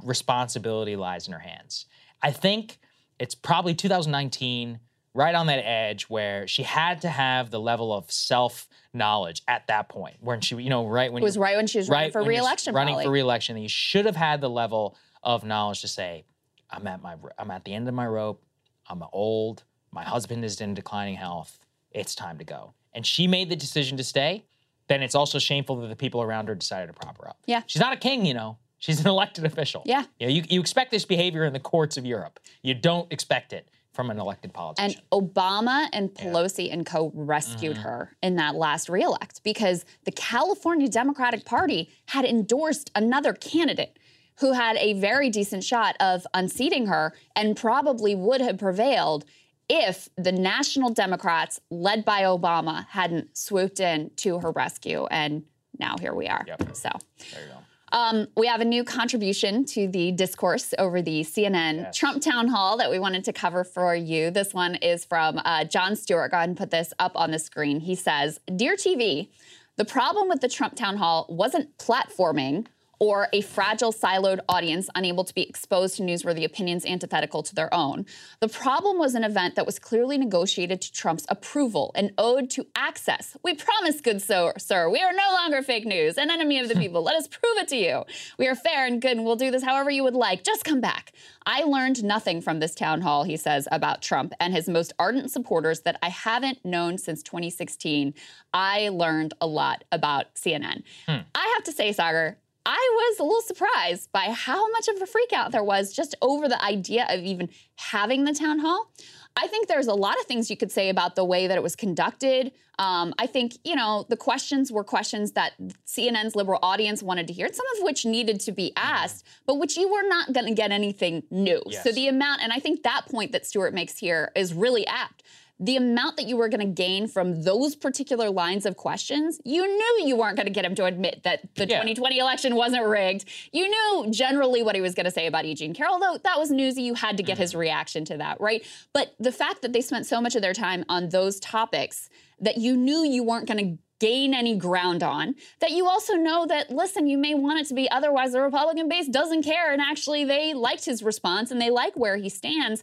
responsibility lies in her hands. I think it's probably 2019, right on that edge where she had to have the level of self knowledge at that point, when she, you know, right when
It was right when she was running for re-election,
running
probably.
for re-election, you should have had the level of knowledge to say, "I'm at my, I'm at the end of my rope. I'm old. My husband is in declining health. It's time to go." And she made the decision to stay. Then it's also shameful that the people around her decided to prop her up.
Yeah.
she's not a king, you know. She's an elected official.
Yeah.
You, know, you, you expect this behavior in the courts of Europe. You don't expect it from an elected politician. And.
Obama and Pelosi and co rescued
Mm-hmm.
her in that last reelect because the California Democratic Party had endorsed another candidate who had a very decent shot of unseating her and probably would have prevailed if the national Democrats, led by Obama, hadn't swooped in to her rescue. And now here we are.
Yep.
So.
there you go.
Um, we have a new contribution to the discourse over the CNN
Yes.
Trump town hall that we wanted to cover for you. This one is from uh, Jon Stewart. Go ahead and put this up on the screen. He says, Dear TV, the problem with the Trump town hall wasn't platforming or a fragile, siloed audience unable to be exposed to newsworthy opinions antithetical to their own. The problem was an event that was clearly negotiated to Trump's approval, an ode to access. We promise, good sir, we are no longer fake news, an enemy of the hmm. people. Let us prove it to you. We are fair and good, and we'll do this however you would like. Just come back. I learned nothing from this town hall, he says, about Trump and his most ardent supporters that I haven't known since 2016. I learned a lot about CNN. Hmm. I have to say, Saagar, I was a little surprised by how much of a freakout there was just over the idea of even having the town hall. I think there's a lot of things you could say about the way that it was conducted. Um, I think, you know, the questions were questions that CNN's liberal audience wanted to hear, some of which needed to be asked, but which you were not going to get anything new. So the amount, and I think that point that Stewart makes here is really apt the amount that you were going to gain from those particular lines of questions, you knew you weren't going to get him to admit that the
Yeah.
2020 election wasn't rigged. You knew generally what he was going to say about E. Jean Carroll, though that was newsy. You had to get mm-hmm. his reaction to that, right? But the fact that they spent so much of their time on those topics that you knew you weren't going to gain any ground on, that you also know that, listen, you may want it to be otherwise the Republican base doesn't care. And actually, they liked his response and they like where he stands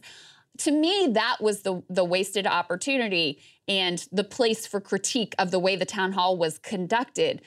to me that was the the wasted opportunity and the place for critique of the way the town hall was conducted.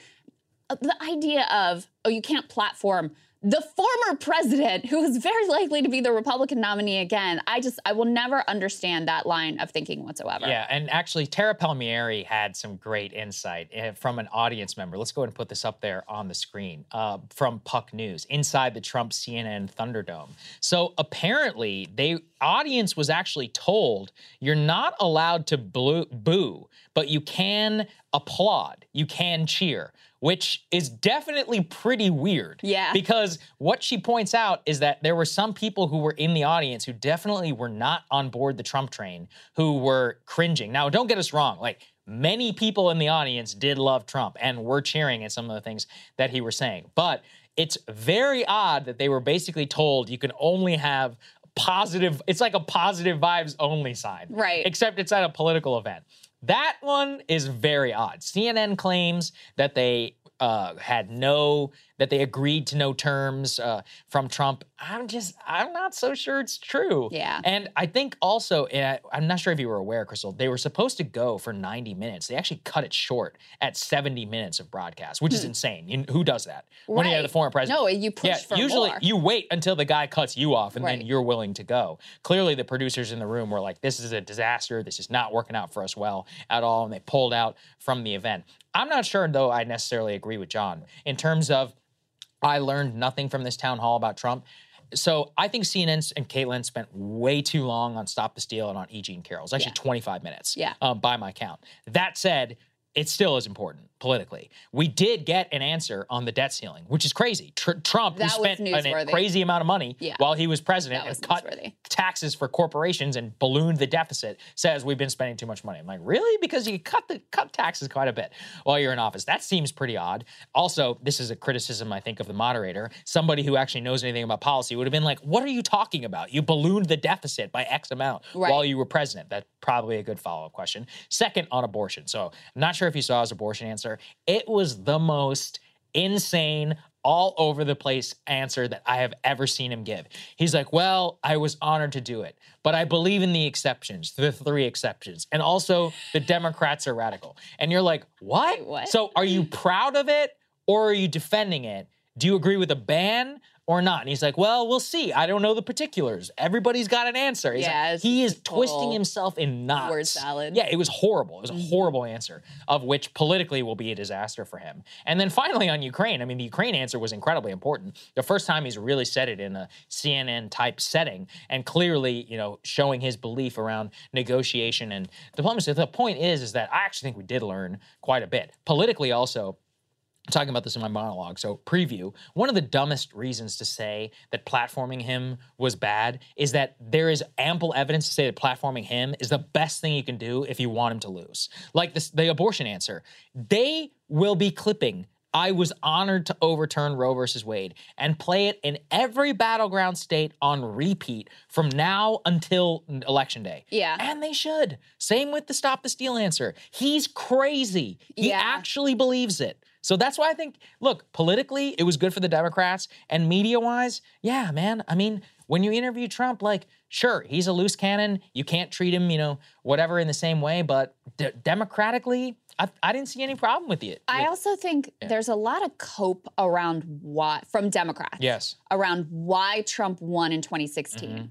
Uh, the idea of oh you can't platform the former president who is very likely to be the republican nominee again i just i will never understand that line of thinking whatsoever
Yeah, and actually, Tara Palmieri had some great insight eh, from an audience member. Let's go ahead and put this up there on the screen uh, from Puck News inside the Trump CNN Thunderdome. So apparently, the audience was actually told you're not allowed to blu- boo, but you can applaud, you can cheer. Which is definitely pretty weird.
Yeah.
Because what she points out is that there were some people who were in the audience who definitely were not on board the Trump train who were cringing. Now, don't get us wrong. Like, many people in the audience did love Trump and were cheering at some of the things that he was saying. But it's very odd that they were basically told you can only have positive. It's like a positive vibes only sign,
Right.
Except it's at a political event. That one is very odd. CNN claims that they uh, had no that they agreed to no terms uh, from Trump. I'm just I'm not so sure it's true.
Yeah.
And I think also uh, I'm not sure if you were aware, Krystal. They were supposed to go for 90 minutes. They actually cut it short at 70 minutes of broadcast, which is insane. You, who does that? Right. When you have the
Hmm. Right.
former president.
No, you push
yeah,
for
usually
more.
you wait until the guy cuts you off and then you're willing to go. Clearly, the producers in the room were like, "This is a disaster. This is not working out for us well at all," and they pulled out from the event. I'm not sure though. I necessarily agree with Jon in terms of I learned nothing from this town hall about Trump. So I think CNN and Kaitlan spent way too long on Stop the Steal and on E. Jean Carroll. It's actually
Yeah.
25 minutes
Yeah.
um, by my count. That said, it still is important politically. We did get an answer on the debt ceiling, which is crazy. Tr- Trump,
That
who spent a crazy amount of money
Yeah.
while he was president
was
and cut taxes for corporations and ballooned the deficit, says we've been spending too much money. I'm like, really? Because you cut the cut taxes quite a bit while you're in office. That seems pretty odd. Also, this is a criticism I think of the moderator. Somebody who actually knows anything about policy would have been like, "What are you talking about? You ballooned the deficit by X amount
Right.
while you were president." That's probably a good follow up question. Second, on abortion. So, I'm not sure if you saw his abortion answer. It was the most insane, all over the place answer that I have ever seen him give. He's like, Well, I was honored to do it, but I believe in the exceptions, the three exceptions. And also, the Democrats are radical. And you're like, What?
Wait, what?
So, are you proud of it or are you defending it? Do you agree with a ban? Or not, and he's like, "Well, we'll see. I don't know the particulars. Everybody's got an answer." He's
Yeah, it's
he is twisting himself in knots.
word salad. Mm-hmm.
Yeah, it was horrible. It was a horrible answer, of which politically will be a disaster for him. And then finally on Ukraine, I mean, the Ukraine answer was incredibly important. The first time he's really said it in a CNN type setting, and clearly, you know, showing his belief around negotiation and diplomacy. The point is, is that I actually think we did learn quite a bit politically. Also, talking about this in my monologue. So, preview. One of the dumbest reasons to say that platforming him was bad is that there is ample evidence to say that platforming him is the best thing you can do if you want him to lose. Like this, the abortion answer. They will be clipping. I was honored to overturn Roe versus Wade and play it in every battleground state on repeat from now until election day.
Yeah.
And they should. Same with the stop the steal answer. He's crazy. He
Yeah.
actually believes it. So that's why I think, look, politically, it was good for the Democrats. And media wise, yeah, man. I mean, when you interview Trump, like, sure, he's a loose cannon. You can't treat him, you know, whatever in the same way. But de- democratically, I, I didn't see any problem with it.
I also think there's a lot of cope around why from Democrats.
Yes.
Around why Trump won in 2016.
Mm-hmm.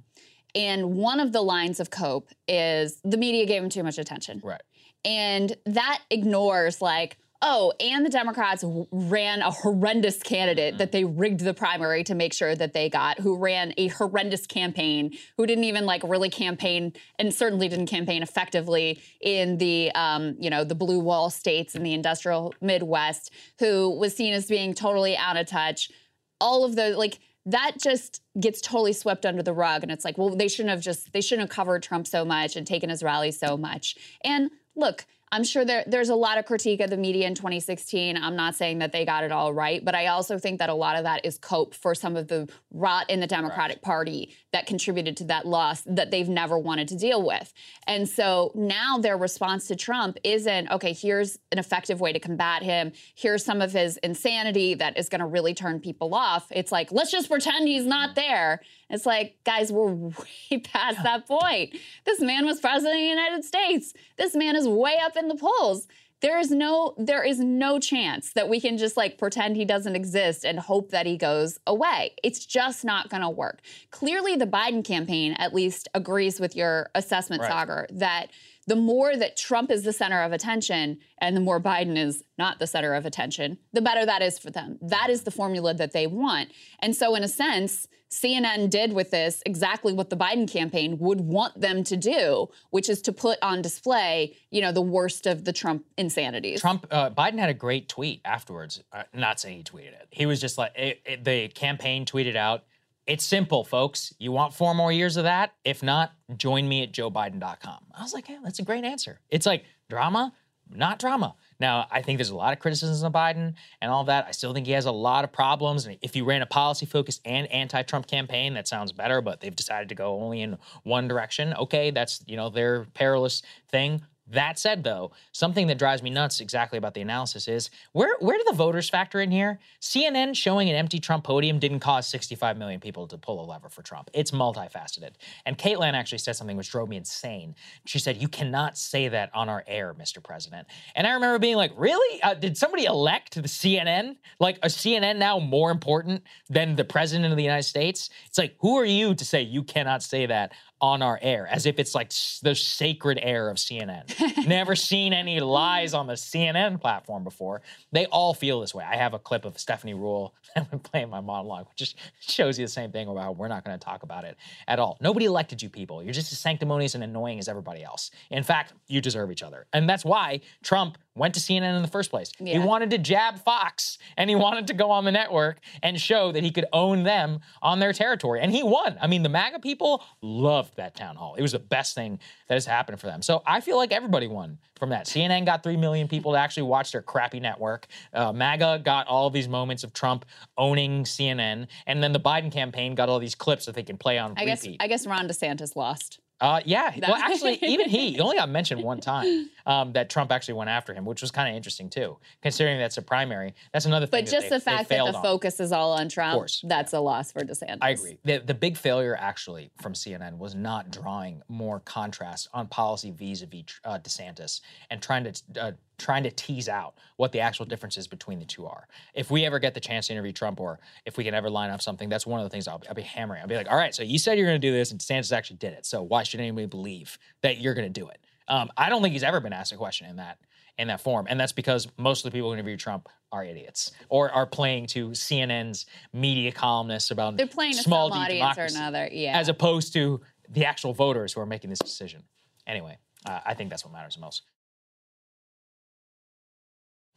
And one of the lines of cope is the media gave him too much attention.
Right.
And that ignores like, oh, and the Democrats ran a horrendous candidate that they rigged the primary to make sure that they got, who ran a horrendous campaign, who didn't even like really campaign and certainly didn't campaign effectively in the, um, you know, the blue wall states in the industrial Midwest, who was seen as being totally out of touch. All of the like that just gets totally swept under the rug and it's like well they shouldn't have just they shouldn't have covered trump so much and taken his rallies so much and look i'm sure there, there's a lot of critique of the media in 2016 i'm not saying that they got it all right but i also think that a lot of that is cope for some of the rot in the democratic party that contributed to that loss that they've never wanted to deal with. And so now their response to trump isn't okay here's an effective way to combat him. Here's some of his insanity that is going to really turn people off. It's like let's just pretend he's not mm. there it's like guys we're way past that point. This man was president of the united states. This man is way up in the polls. There is no there is no chance that we can just like pretend he doesn't exist and hope that he goes away. It's just not going to work. Clearly the biden campaign at least agrees with your assessment
Right.
saagar that the more that Trump is the center of attention and the more Biden is not the center of attention, the better that is for them. That is the formula that they want. And so, in a sense, CNN did with this exactly what the Biden campaign would want them to do, which is to put on display, you know, the worst of the Trump insanities.
Trump, uh, Biden had a great tweet afterwards. Uh, not saying he tweeted it. He was just like, it, it- the campaign tweeted out, it's simple, folks. You want four more years of that? If not, join me at joebiden.com. I was like, yeah, that's a great answer. It's like drama, not drama. Now, I think there's a lot of criticism of Biden and all that. I still think he has a lot of problems. And if you ran a policy focused and anti Trump campaign, that sounds better, but they've decided to go only in one direction. Okay, that's, you know, their perilous thing. That said, though, something that drives me nuts exactly about the analysis is where where do the voters factor in here? CNN showing an empty Trump podium didn't cause 65 million people to pull a lever for Trump. It's multifaceted. And Kaitlan actually said something which drove me insane. She said, "You cannot say that on our air, Mr. President." And I remember being like, "Really? Uh, did somebody elect the CNN? Like a CNN now more important than the president of the United States? It's like, who are you to say you cannot say that on our air as if it's like the sacred air of CNN. Never seen any lies on the CNN platform before. They all feel this way. I have a clip of Stephanie Ruhle playing my monologue, which just shows you the same thing about we're not going to talk about it at all. Nobody elected you people. You're just as sanctimonious and annoying as everybody else. In fact, you deserve each other. And that's why Trump went to CNN in the first place. Yeah. He wanted to jab Fox and he wanted to go on the network and show that he could own them on their territory. And he won. I mean, the MAGA people loved that town hall. It was the best thing that has happened for them. So I feel like everybody won from that. CNN got 3 million people to actually watch their crappy network. Uh, MAGA got all these moments of Trump owning CNN. And then the Biden campaign got all these clips that they can play on
I repeat. Guess, I guess Ron DeSantis lost.
Uh, yeah. Well, actually, even he, only got mentioned one time um, that Trump actually went after him, which was kind of interesting too, considering that's a primary. That's another thing.
But just
they,
the fact that the
on.
focus is all on Trump, that's yeah. a loss for DeSantis.
I agree. The, the big failure actually from CNN was not drawing more contrast on policy vis-a-vis uh, DeSantis and trying to uh, trying to tease out what the actual differences between the two are. If we ever get the chance to interview Trump, or if we can ever line up something, that's one of the things I'll, I'll be hammering. I'll be like, all right, so you said you're going to do this, and DeSantis actually did it. So why should anybody believe that you're going to do it? Um, I don't think he's ever been asked a question in that in that form, and that's because most of the people who interview Trump are idiots or are playing to CNN's media columnists about
they're playing
small
to some audience or another, yeah,
as opposed to the actual voters who are making this decision. Anyway, uh, I think that's what matters the most.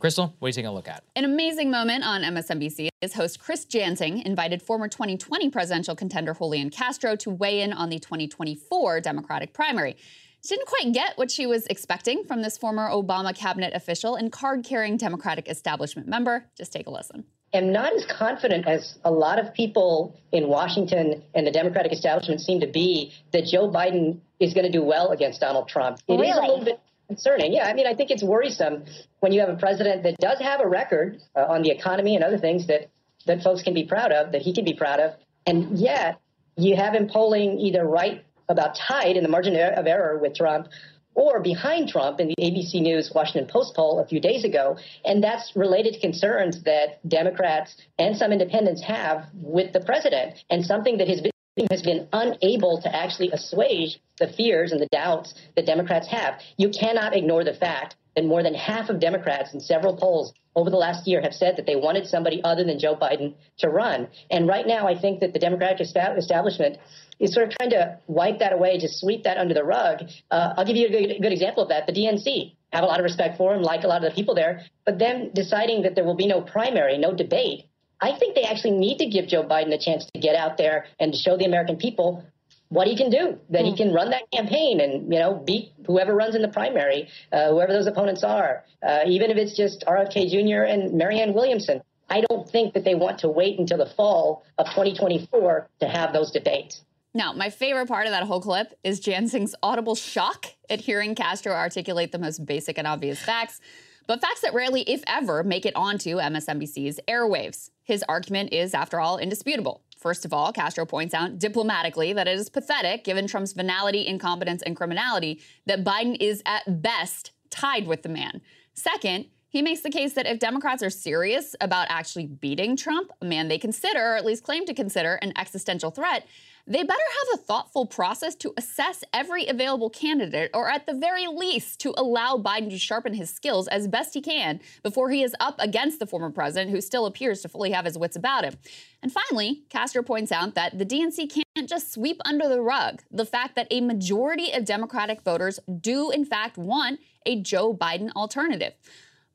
Krystal, what are you taking a look at?
An amazing moment on MSNBC is host Chris Jansing invited former 2020 presidential contender Julian Castro to weigh in on the 2024 Democratic primary. She didn't quite get what she was expecting from this former Obama cabinet official and card carrying Democratic establishment member. Just take a listen.
I'm not as confident as a lot of people in Washington and the Democratic establishment seem to be that Joe Biden is going to do well against Donald Trump. It
really?
is a little bit concerning. Yeah, I mean, I think it's worrisome when you have a president that does have a record uh, on the economy and other things that that folks can be proud of, that he can be proud of, and yet you have him polling either right about tied in the margin of error with Trump or behind Trump in the ABC News Washington Post poll a few days ago. And that's related to concerns that Democrats and some independents have with the president and something that has been has been unable to actually assuage the fears and the doubts that Democrats have. You cannot ignore the fact that more than half of Democrats in several polls over the last year have said that they wanted somebody other than Joe Biden to run. And right now, I think that the Democratic establishment is sort of trying to wipe that away, to sweep that under the rug. Uh, I'll give you a good, good example of that. The DNC have a lot of respect for him, like a lot of the people there, but then deciding that there will be no primary, no debate I think they actually need to give Joe Biden a chance to get out there and show the American people what he can do, that he hmm. can run that campaign and, you know, beat whoever runs in the primary, uh, whoever those opponents are, uh, even if it's just RFK Jr. and Marianne Williamson. I don't think that they want to wait until the fall of 2024 to have those debates.
Now, my favorite part of that whole clip is Jansing's audible shock at hearing Castro articulate the most basic and obvious facts but facts that rarely, if ever, make it onto MSNBC's airwaves. His argument is, after all, indisputable. First of all, Castro points out diplomatically that it is pathetic, given Trump's venality, incompetence, and criminality, that Biden is at best tied with the man. Second, he makes the case that if Democrats are serious about actually beating Trump, a man they consider, or at least claim to consider, an existential threat, they better have a thoughtful process to assess every available candidate, or at the very least, to allow Biden to sharpen his skills as best he can before he is up against the former president, who still appears to fully have his wits about him. And finally, Castro points out that the DNC can't just sweep under the rug the fact that a majority of Democratic voters do, in fact, want a Joe Biden alternative.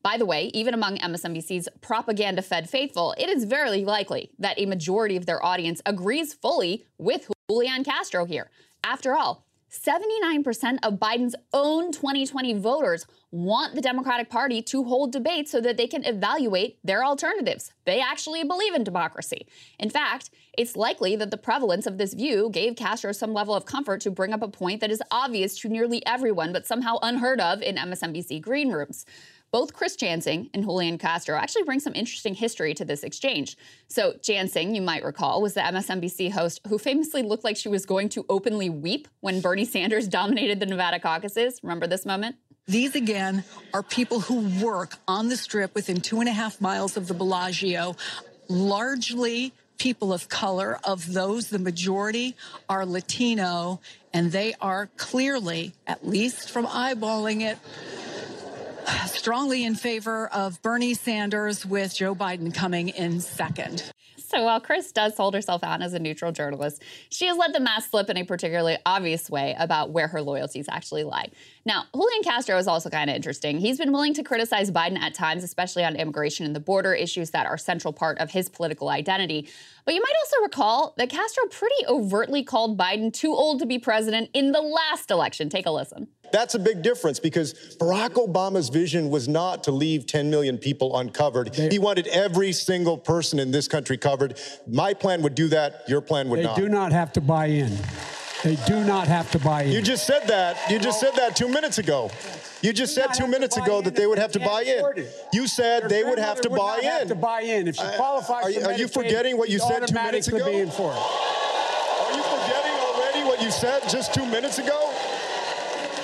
By the way, even among MSNBC's propaganda fed faithful, it is very likely that a majority of their audience agrees fully with Julian Castro here. After all, 79% of Biden's own 2020 voters want the Democratic Party to hold debates so that they can evaluate their alternatives. They actually believe in democracy. In fact, it's likely that the prevalence of this view gave Castro some level of comfort to bring up a point that is obvious to nearly everyone, but somehow unheard of in MSNBC green rooms. Both Chris Jansing and Julian Castro actually bring some interesting history to this exchange. So, Jansing, you might recall, was the MSNBC host who famously looked like she was going to openly weep when Bernie Sanders dominated the Nevada caucuses. Remember this moment?
These again are people who work on the strip within two and a half miles of the Bellagio, largely people of color. Of those, the majority are Latino, and they are clearly, at least from eyeballing it, strongly in favor of Bernie Sanders with Joe Biden coming in second.
So while Chris does hold herself out as a neutral journalist, she has let the mask slip in a particularly obvious way about where her loyalties actually lie. Now, Julian Castro is also kind of interesting. He's been willing to criticize Biden at times, especially on immigration and the border issues that are central part of his political identity. But you might also recall that Castro pretty overtly called Biden too old to be president in the last election. Take a listen.
That's a big difference because Barack Obama's vision was not to leave 10 million people uncovered. They, he wanted every single person in this country covered. My plan would do that. Your plan would
they
not.
They do not have to buy in. They do not have to buy in.
You just said that. You just said that two minutes ago. You just said two minutes ago that they would have to buy in. You said they would have to buy in.
Have to buy in if she qualifies.
Are, you, are you forgetting what you said two minutes ago?
Be in for it.
Are you forgetting already what you said just two minutes ago?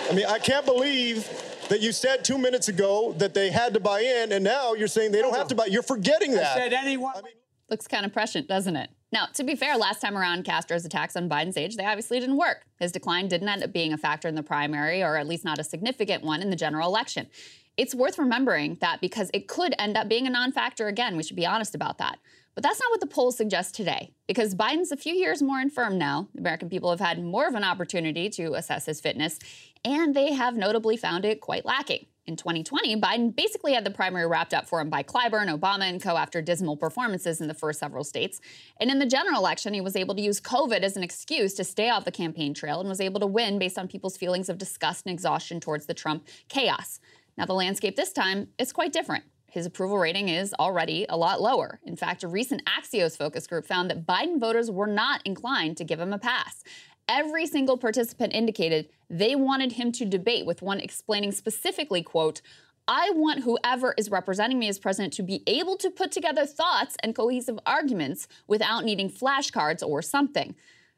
I mean, I can't believe that you said two minutes ago that they had to buy in, and now you're saying they don't have to buy. You're forgetting that.
I said anyone.
I mean,
Looks kind of prescient, doesn't it? Now, to be fair, last time around, Castro's attacks on Biden's age, they obviously didn't work. His decline didn't end up being a factor in the primary, or at least not a significant one in the general election. It's worth remembering that because it could end up being a non factor again. We should be honest about that. But that's not what the polls suggest today, because Biden's a few years more infirm now. The American people have had more of an opportunity to assess his fitness, and they have notably found it quite lacking. In 2020, Biden basically had the primary wrapped up for him by Clyburn, Obama, and co after dismal performances in the first several states. And in the general election, he was able to use COVID as an excuse to stay off the campaign trail and was able to win based on people's feelings of disgust and exhaustion towards the Trump chaos. Now, the landscape this time is quite different his approval rating is already a lot lower. In fact, a recent Axios focus group found that Biden voters were not inclined to give him a pass. Every single participant indicated they wanted him to debate, with one explaining specifically, quote, I want whoever is representing me as president to be able to put together thoughts and cohesive arguments without needing flashcards or something.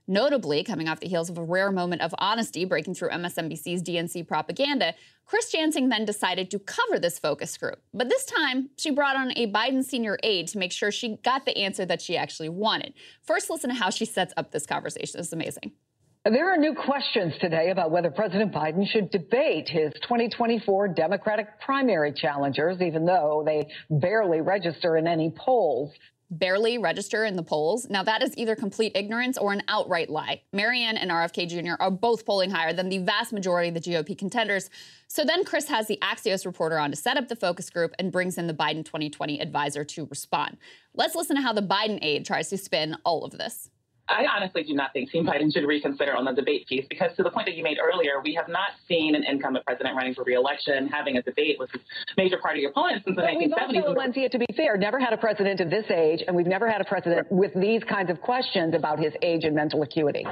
Notably, coming off the heels of a rare moment of honesty breaking through MSNBC's DNC propaganda, Chris Jansing then decided to cover this focus group. But this time, she brought on a Biden senior aide to make sure she got the answer that she actually wanted. First, listen to how she sets up this conversation. It's amazing.
There are new questions today about whether President Biden should debate his 2024 Democratic primary challengers, even though they barely register in any polls
barely register in the polls. Now, that is either complete ignorance or an outright lie. Marianne and RFK Jr. are both polling higher than the vast majority of the GOP contenders. So then Chris has the Axios reporter on to set up the focus group and brings in the Biden 2020 advisor to respond. Let's listen to how the Biden aide tries to spin all of this.
I honestly do not think Team Biden should reconsider on the debate piece because, to the point that you made earlier, we have not seen an incumbent president running for reelection having a debate with his major party opponent since the but 1970s.
We've also, Valencia, to be fair, never had a president of this age, and we've never had a president with these kinds of questions about his age and mental acuity.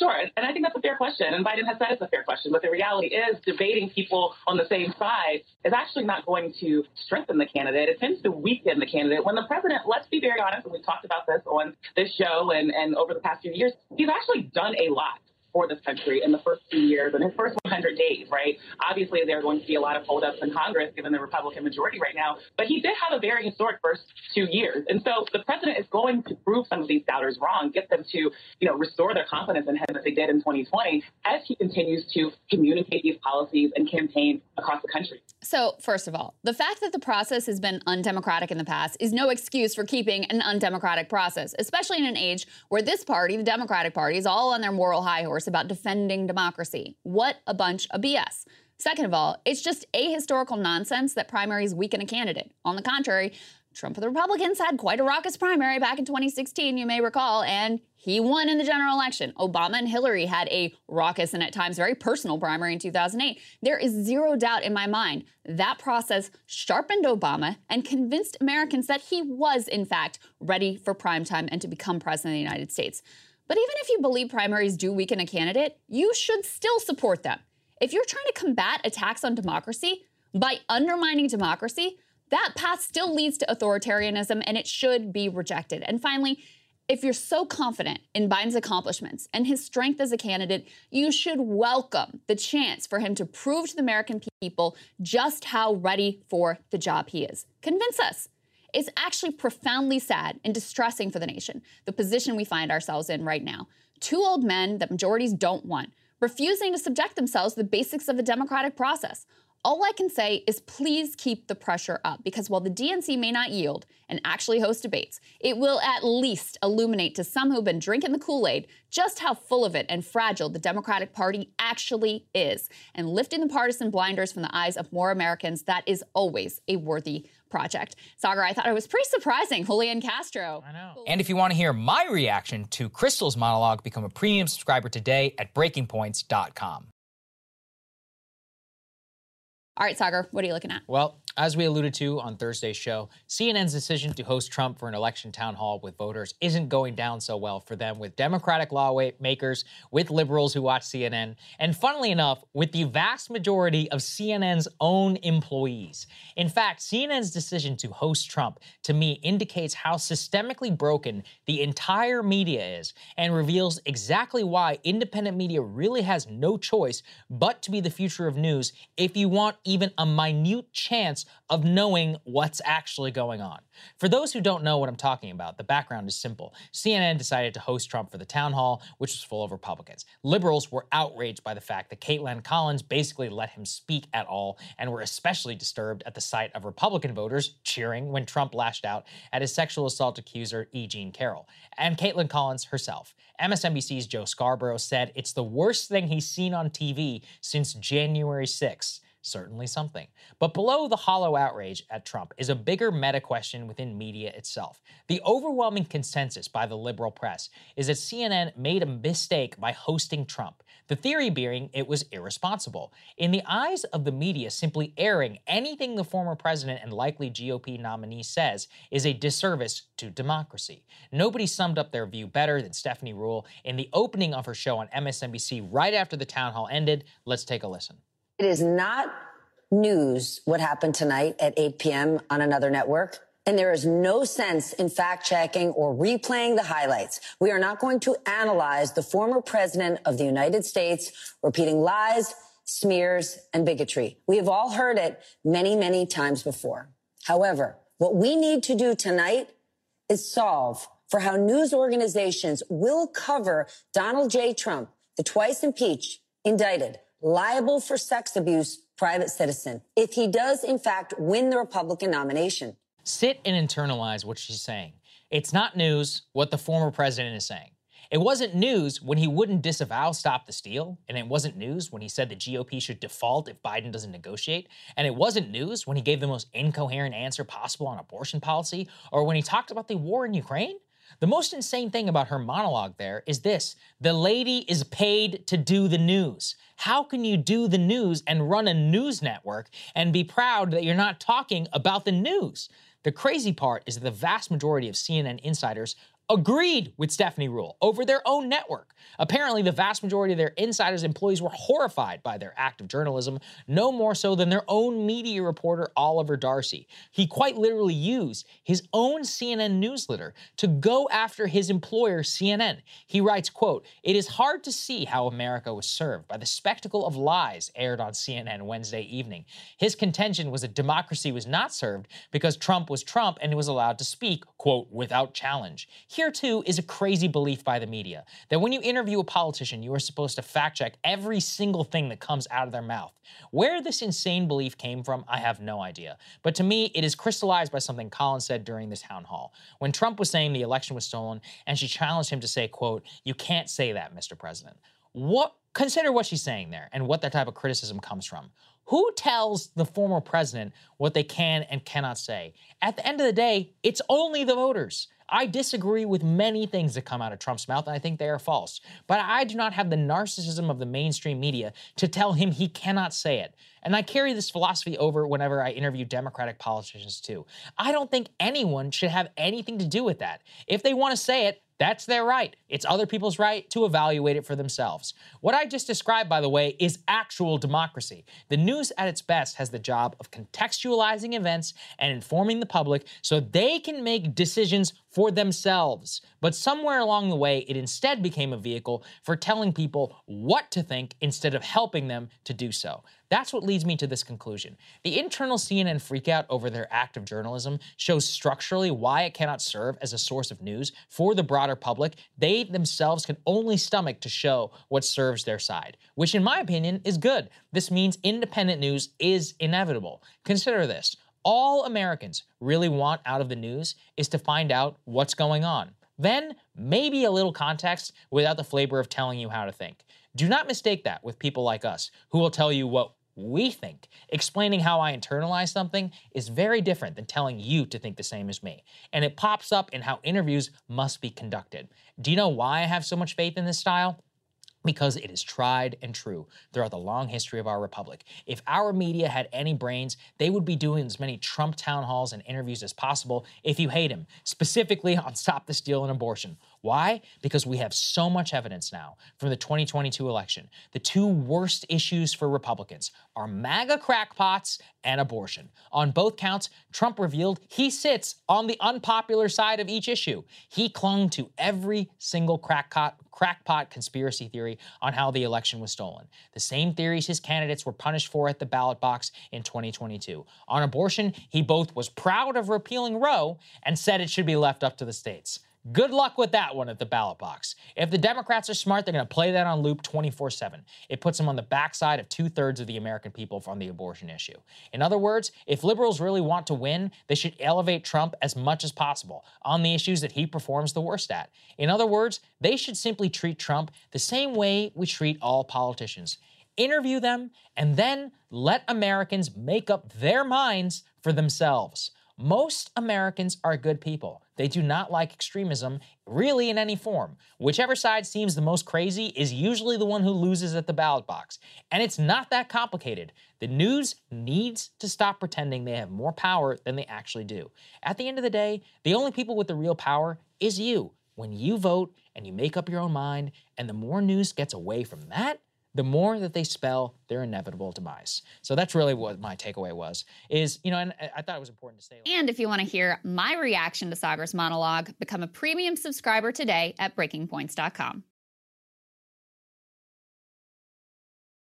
Sure, and I think that's a fair question, and Biden has said it's a fair question. But the reality is, debating people on the same side is actually not going to strengthen the candidate. It tends to weaken the candidate. When the president, let's be very honest, and we've talked about this on this show and, and over the past few years, he's actually done a lot for this country in the first few years and his first 100 days, right? Obviously, there are going to be a lot of holdups in Congress given the Republican majority right now, but he did have a very historic first two years. And so the president is going to prove some of these doubters wrong, get them to, you know, restore their confidence in him as they did in 2020 as he continues to communicate these policies and campaign across the country.
So, first of all, the fact that the process has been undemocratic in the past is no excuse for keeping an undemocratic process, especially in an age where this party, the Democratic Party, is all on their moral high horse about defending democracy. What a bunch of BS. Second of all, it's just ahistorical nonsense that primaries weaken a candidate. On the contrary, Trump for the Republicans had quite a raucous primary back in 2016, you may recall, and he won in the general election. Obama and Hillary had a raucous and at times very personal primary in 2008. There is zero doubt in my mind that process sharpened Obama and convinced Americans that he was, in fact, ready for prime time and to become president of the United States. But even if you believe primaries do weaken a candidate, you should still support them. If you're trying to combat attacks on democracy by undermining democracy, that path still leads to authoritarianism and it should be rejected. And finally, if you're so confident in Biden's accomplishments and his strength as a candidate, you should welcome the chance for him to prove to the American people just how ready for the job he is. Convince us. It's actually profoundly sad and distressing for the nation, the position we find ourselves in right now. Two old men that majorities don't want, refusing to subject themselves to the basics of the democratic process, all I can say is please keep the pressure up because while the DNC may not yield and actually host debates, it will at least illuminate to some who've been drinking the Kool Aid just how full of it and fragile the Democratic Party actually is. And lifting the partisan blinders from the eyes of more Americans, that is always a worthy project. Saagar, I thought it was pretty surprising. Julian Castro. I
know. And if you want to hear my reaction to Krystal's monologue, become a premium subscriber today at breakingpoints.com.
All right, Saagar, what are you looking at?
Well, as we alluded to on Thursday's show, CNN's decision to host Trump for an election town hall with voters isn't going down so well for them with Democratic lawmakers, with liberals who watch CNN, and funnily enough, with the vast majority of CNN's own employees. In fact, CNN's decision to host Trump to me indicates how systemically broken the entire media is and reveals exactly why independent media really has no choice but to be the future of news if you want even a minute chance of knowing what's actually going on. For those who don't know what I'm talking about, the background is simple. CNN decided to host Trump for the town hall, which was full of Republicans. Liberals were outraged by the fact that Kaitlan Collins basically let him speak at all and were especially disturbed at the sight of Republican voters cheering when Trump lashed out at his sexual assault accuser E. Jean Carroll and Kaitlan Collins herself. MSNBC's Joe Scarborough said it's the worst thing he's seen on TV since January 6th certainly something. But below the hollow outrage at Trump is a bigger meta question within media itself. The overwhelming consensus by the liberal press is that CNN made a mistake by hosting Trump. The theory being it was irresponsible. In the eyes of the media, simply airing anything the former president and likely GOP nominee says is a disservice to democracy. Nobody summed up their view better than Stephanie Ruhle in the opening of her show on MSNBC right after the town hall ended. Let's take a listen.
It is not news what happened tonight at 8 p.m. on another network. And there is no sense in fact checking or replaying the highlights. We are not going to analyze the former president of the United States repeating lies, smears, and bigotry. We have all heard it many, many times before. However, what we need to do tonight is solve for how news organizations will cover Donald J. Trump, the twice impeached, indicted, liable for sex abuse private citizen if he does, in fact, win the Republican nomination.
Sit and internalize what she's saying. It's not news what the former president is saying. It wasn't news when he wouldn't disavow Stop the Steal, and it wasn't news when he said the GOP should default if Biden doesn't negotiate, and it wasn't news when he gave the most incoherent answer possible on abortion policy, or when he talked about the war in Ukraine. The most insane thing about her monologue there is this the lady is paid to do the news. How can you do the news and run a news network and be proud that you're not talking about the news? The crazy part is that the vast majority of CNN insiders agreed with Stephanie Ruhle over their own network. Apparently, the vast majority of their insiders' employees were horrified by their act of journalism, no more so than their own media reporter, Oliver Darcy. He quite literally used his own CNN newsletter to go after his employer, CNN. He writes, quote, It is hard to see how America was served by the spectacle of lies aired on CNN Wednesday evening. His contention was that democracy was not served because Trump was Trump and he was allowed to speak, quote, without challenge. Here, too, is a crazy belief by the media that when you interview a politician, you are supposed to fact check every single thing that comes out of their mouth. Where this insane belief came from, I have no idea. But to me, it is crystallized by something Collins said during the town hall. When Trump was saying the election was stolen, and she challenged him to say, quote, You can't say that, Mr. President. what consider what she's saying there and what that type of criticism comes from. Who tells the former president what they can and cannot say? At the end of the day, it's only the voters. I disagree with many things that come out of Trump's mouth, and I think they are false. But I do not have the narcissism of the mainstream media to tell him he cannot say it. And I carry this philosophy over whenever I interview Democratic politicians, too. I don't think anyone should have anything to do with that. If they want to say it, that's their right. It's other people's right to evaluate it for themselves. What I just described, by the way, is actual democracy. The news at its best has the job of contextualizing events and informing the public so they can make decisions for themselves. But somewhere along the way, it instead became a vehicle for telling people what to think instead of helping them to do so. That's what leads me to this conclusion. The internal CNN freakout over their act of journalism shows structurally why it cannot serve as a source of news for the broader public. They themselves can only stomach to show what serves their side, which, in my opinion, is good. This means independent news is inevitable. Consider this all Americans really want out of the news is to find out what's going on. Then, maybe a little context without the flavor of telling you how to think. Do not mistake that with people like us who will tell you what we think. Explaining how I internalize something is very different than telling you to think the same as me. And it pops up in how interviews must be conducted. Do you know why I have so much faith in this style? because it is tried and true throughout the long history of our republic. If our media had any brains, they would be doing as many Trump town halls and interviews as possible if you hate him, specifically on Stop the Steal and Abortion. Why? Because we have so much evidence now from the 2022 election. The two worst issues for Republicans are MAGA crackpots and abortion. On both counts, Trump revealed he sits on the unpopular side of each issue. He clung to every single crackpot, crackpot conspiracy theory on how the election was stolen. The same theories his candidates were punished for at the ballot box in 2022. On abortion, he both was proud of repealing Roe and said it should be left up to the states. Good luck with that one at the ballot box. If the Democrats are smart, they're going to play that on loop 24 7. It puts them on the backside of two thirds of the American people on the abortion issue. In other words, if liberals really want to win, they should elevate Trump as much as possible on the issues that he performs the worst at. In other words, they should simply treat Trump the same way we treat all politicians interview them, and then let Americans make up their minds for themselves. Most Americans are good people. They do not like extremism, really in any form. Whichever side seems the most crazy is usually the one who loses at the ballot box. And it's not that complicated. The news needs to stop pretending they have more power than they actually do. At the end of the day, the only people with the real power is you. When you vote and you make up your own mind, and the more news gets away from that, the more that they spell their inevitable demise. So that's really what my takeaway was. Is you know, and I thought it was important to say.
And if you want to hear my reaction to Saagar's monologue, become a premium subscriber today at BreakingPoints.com.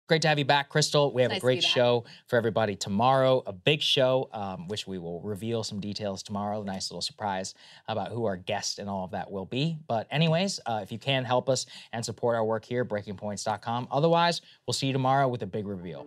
Great to have you back, Krystal. We have
Nice
a great show for everybody tomorrow. A big show, um, which we will reveal some details tomorrow. A nice little surprise about who our guest and all of that will be. But, anyways, uh, if you can help us and support our work here, breakingpoints.com. Otherwise, we'll see you tomorrow with a big reveal.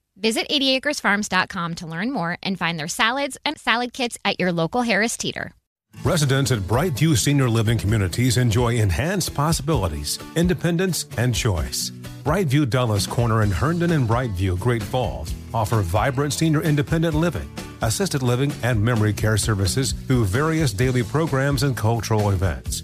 Visit 80acresfarms.com to learn more and find their salads and salad kits at your local Harris Teeter.
Residents at Brightview Senior Living Communities enjoy enhanced possibilities, independence, and choice. Brightview Dulles Corner in Herndon and Brightview, Great Falls offer vibrant senior independent living, assisted living, and memory care services through various daily programs and cultural events.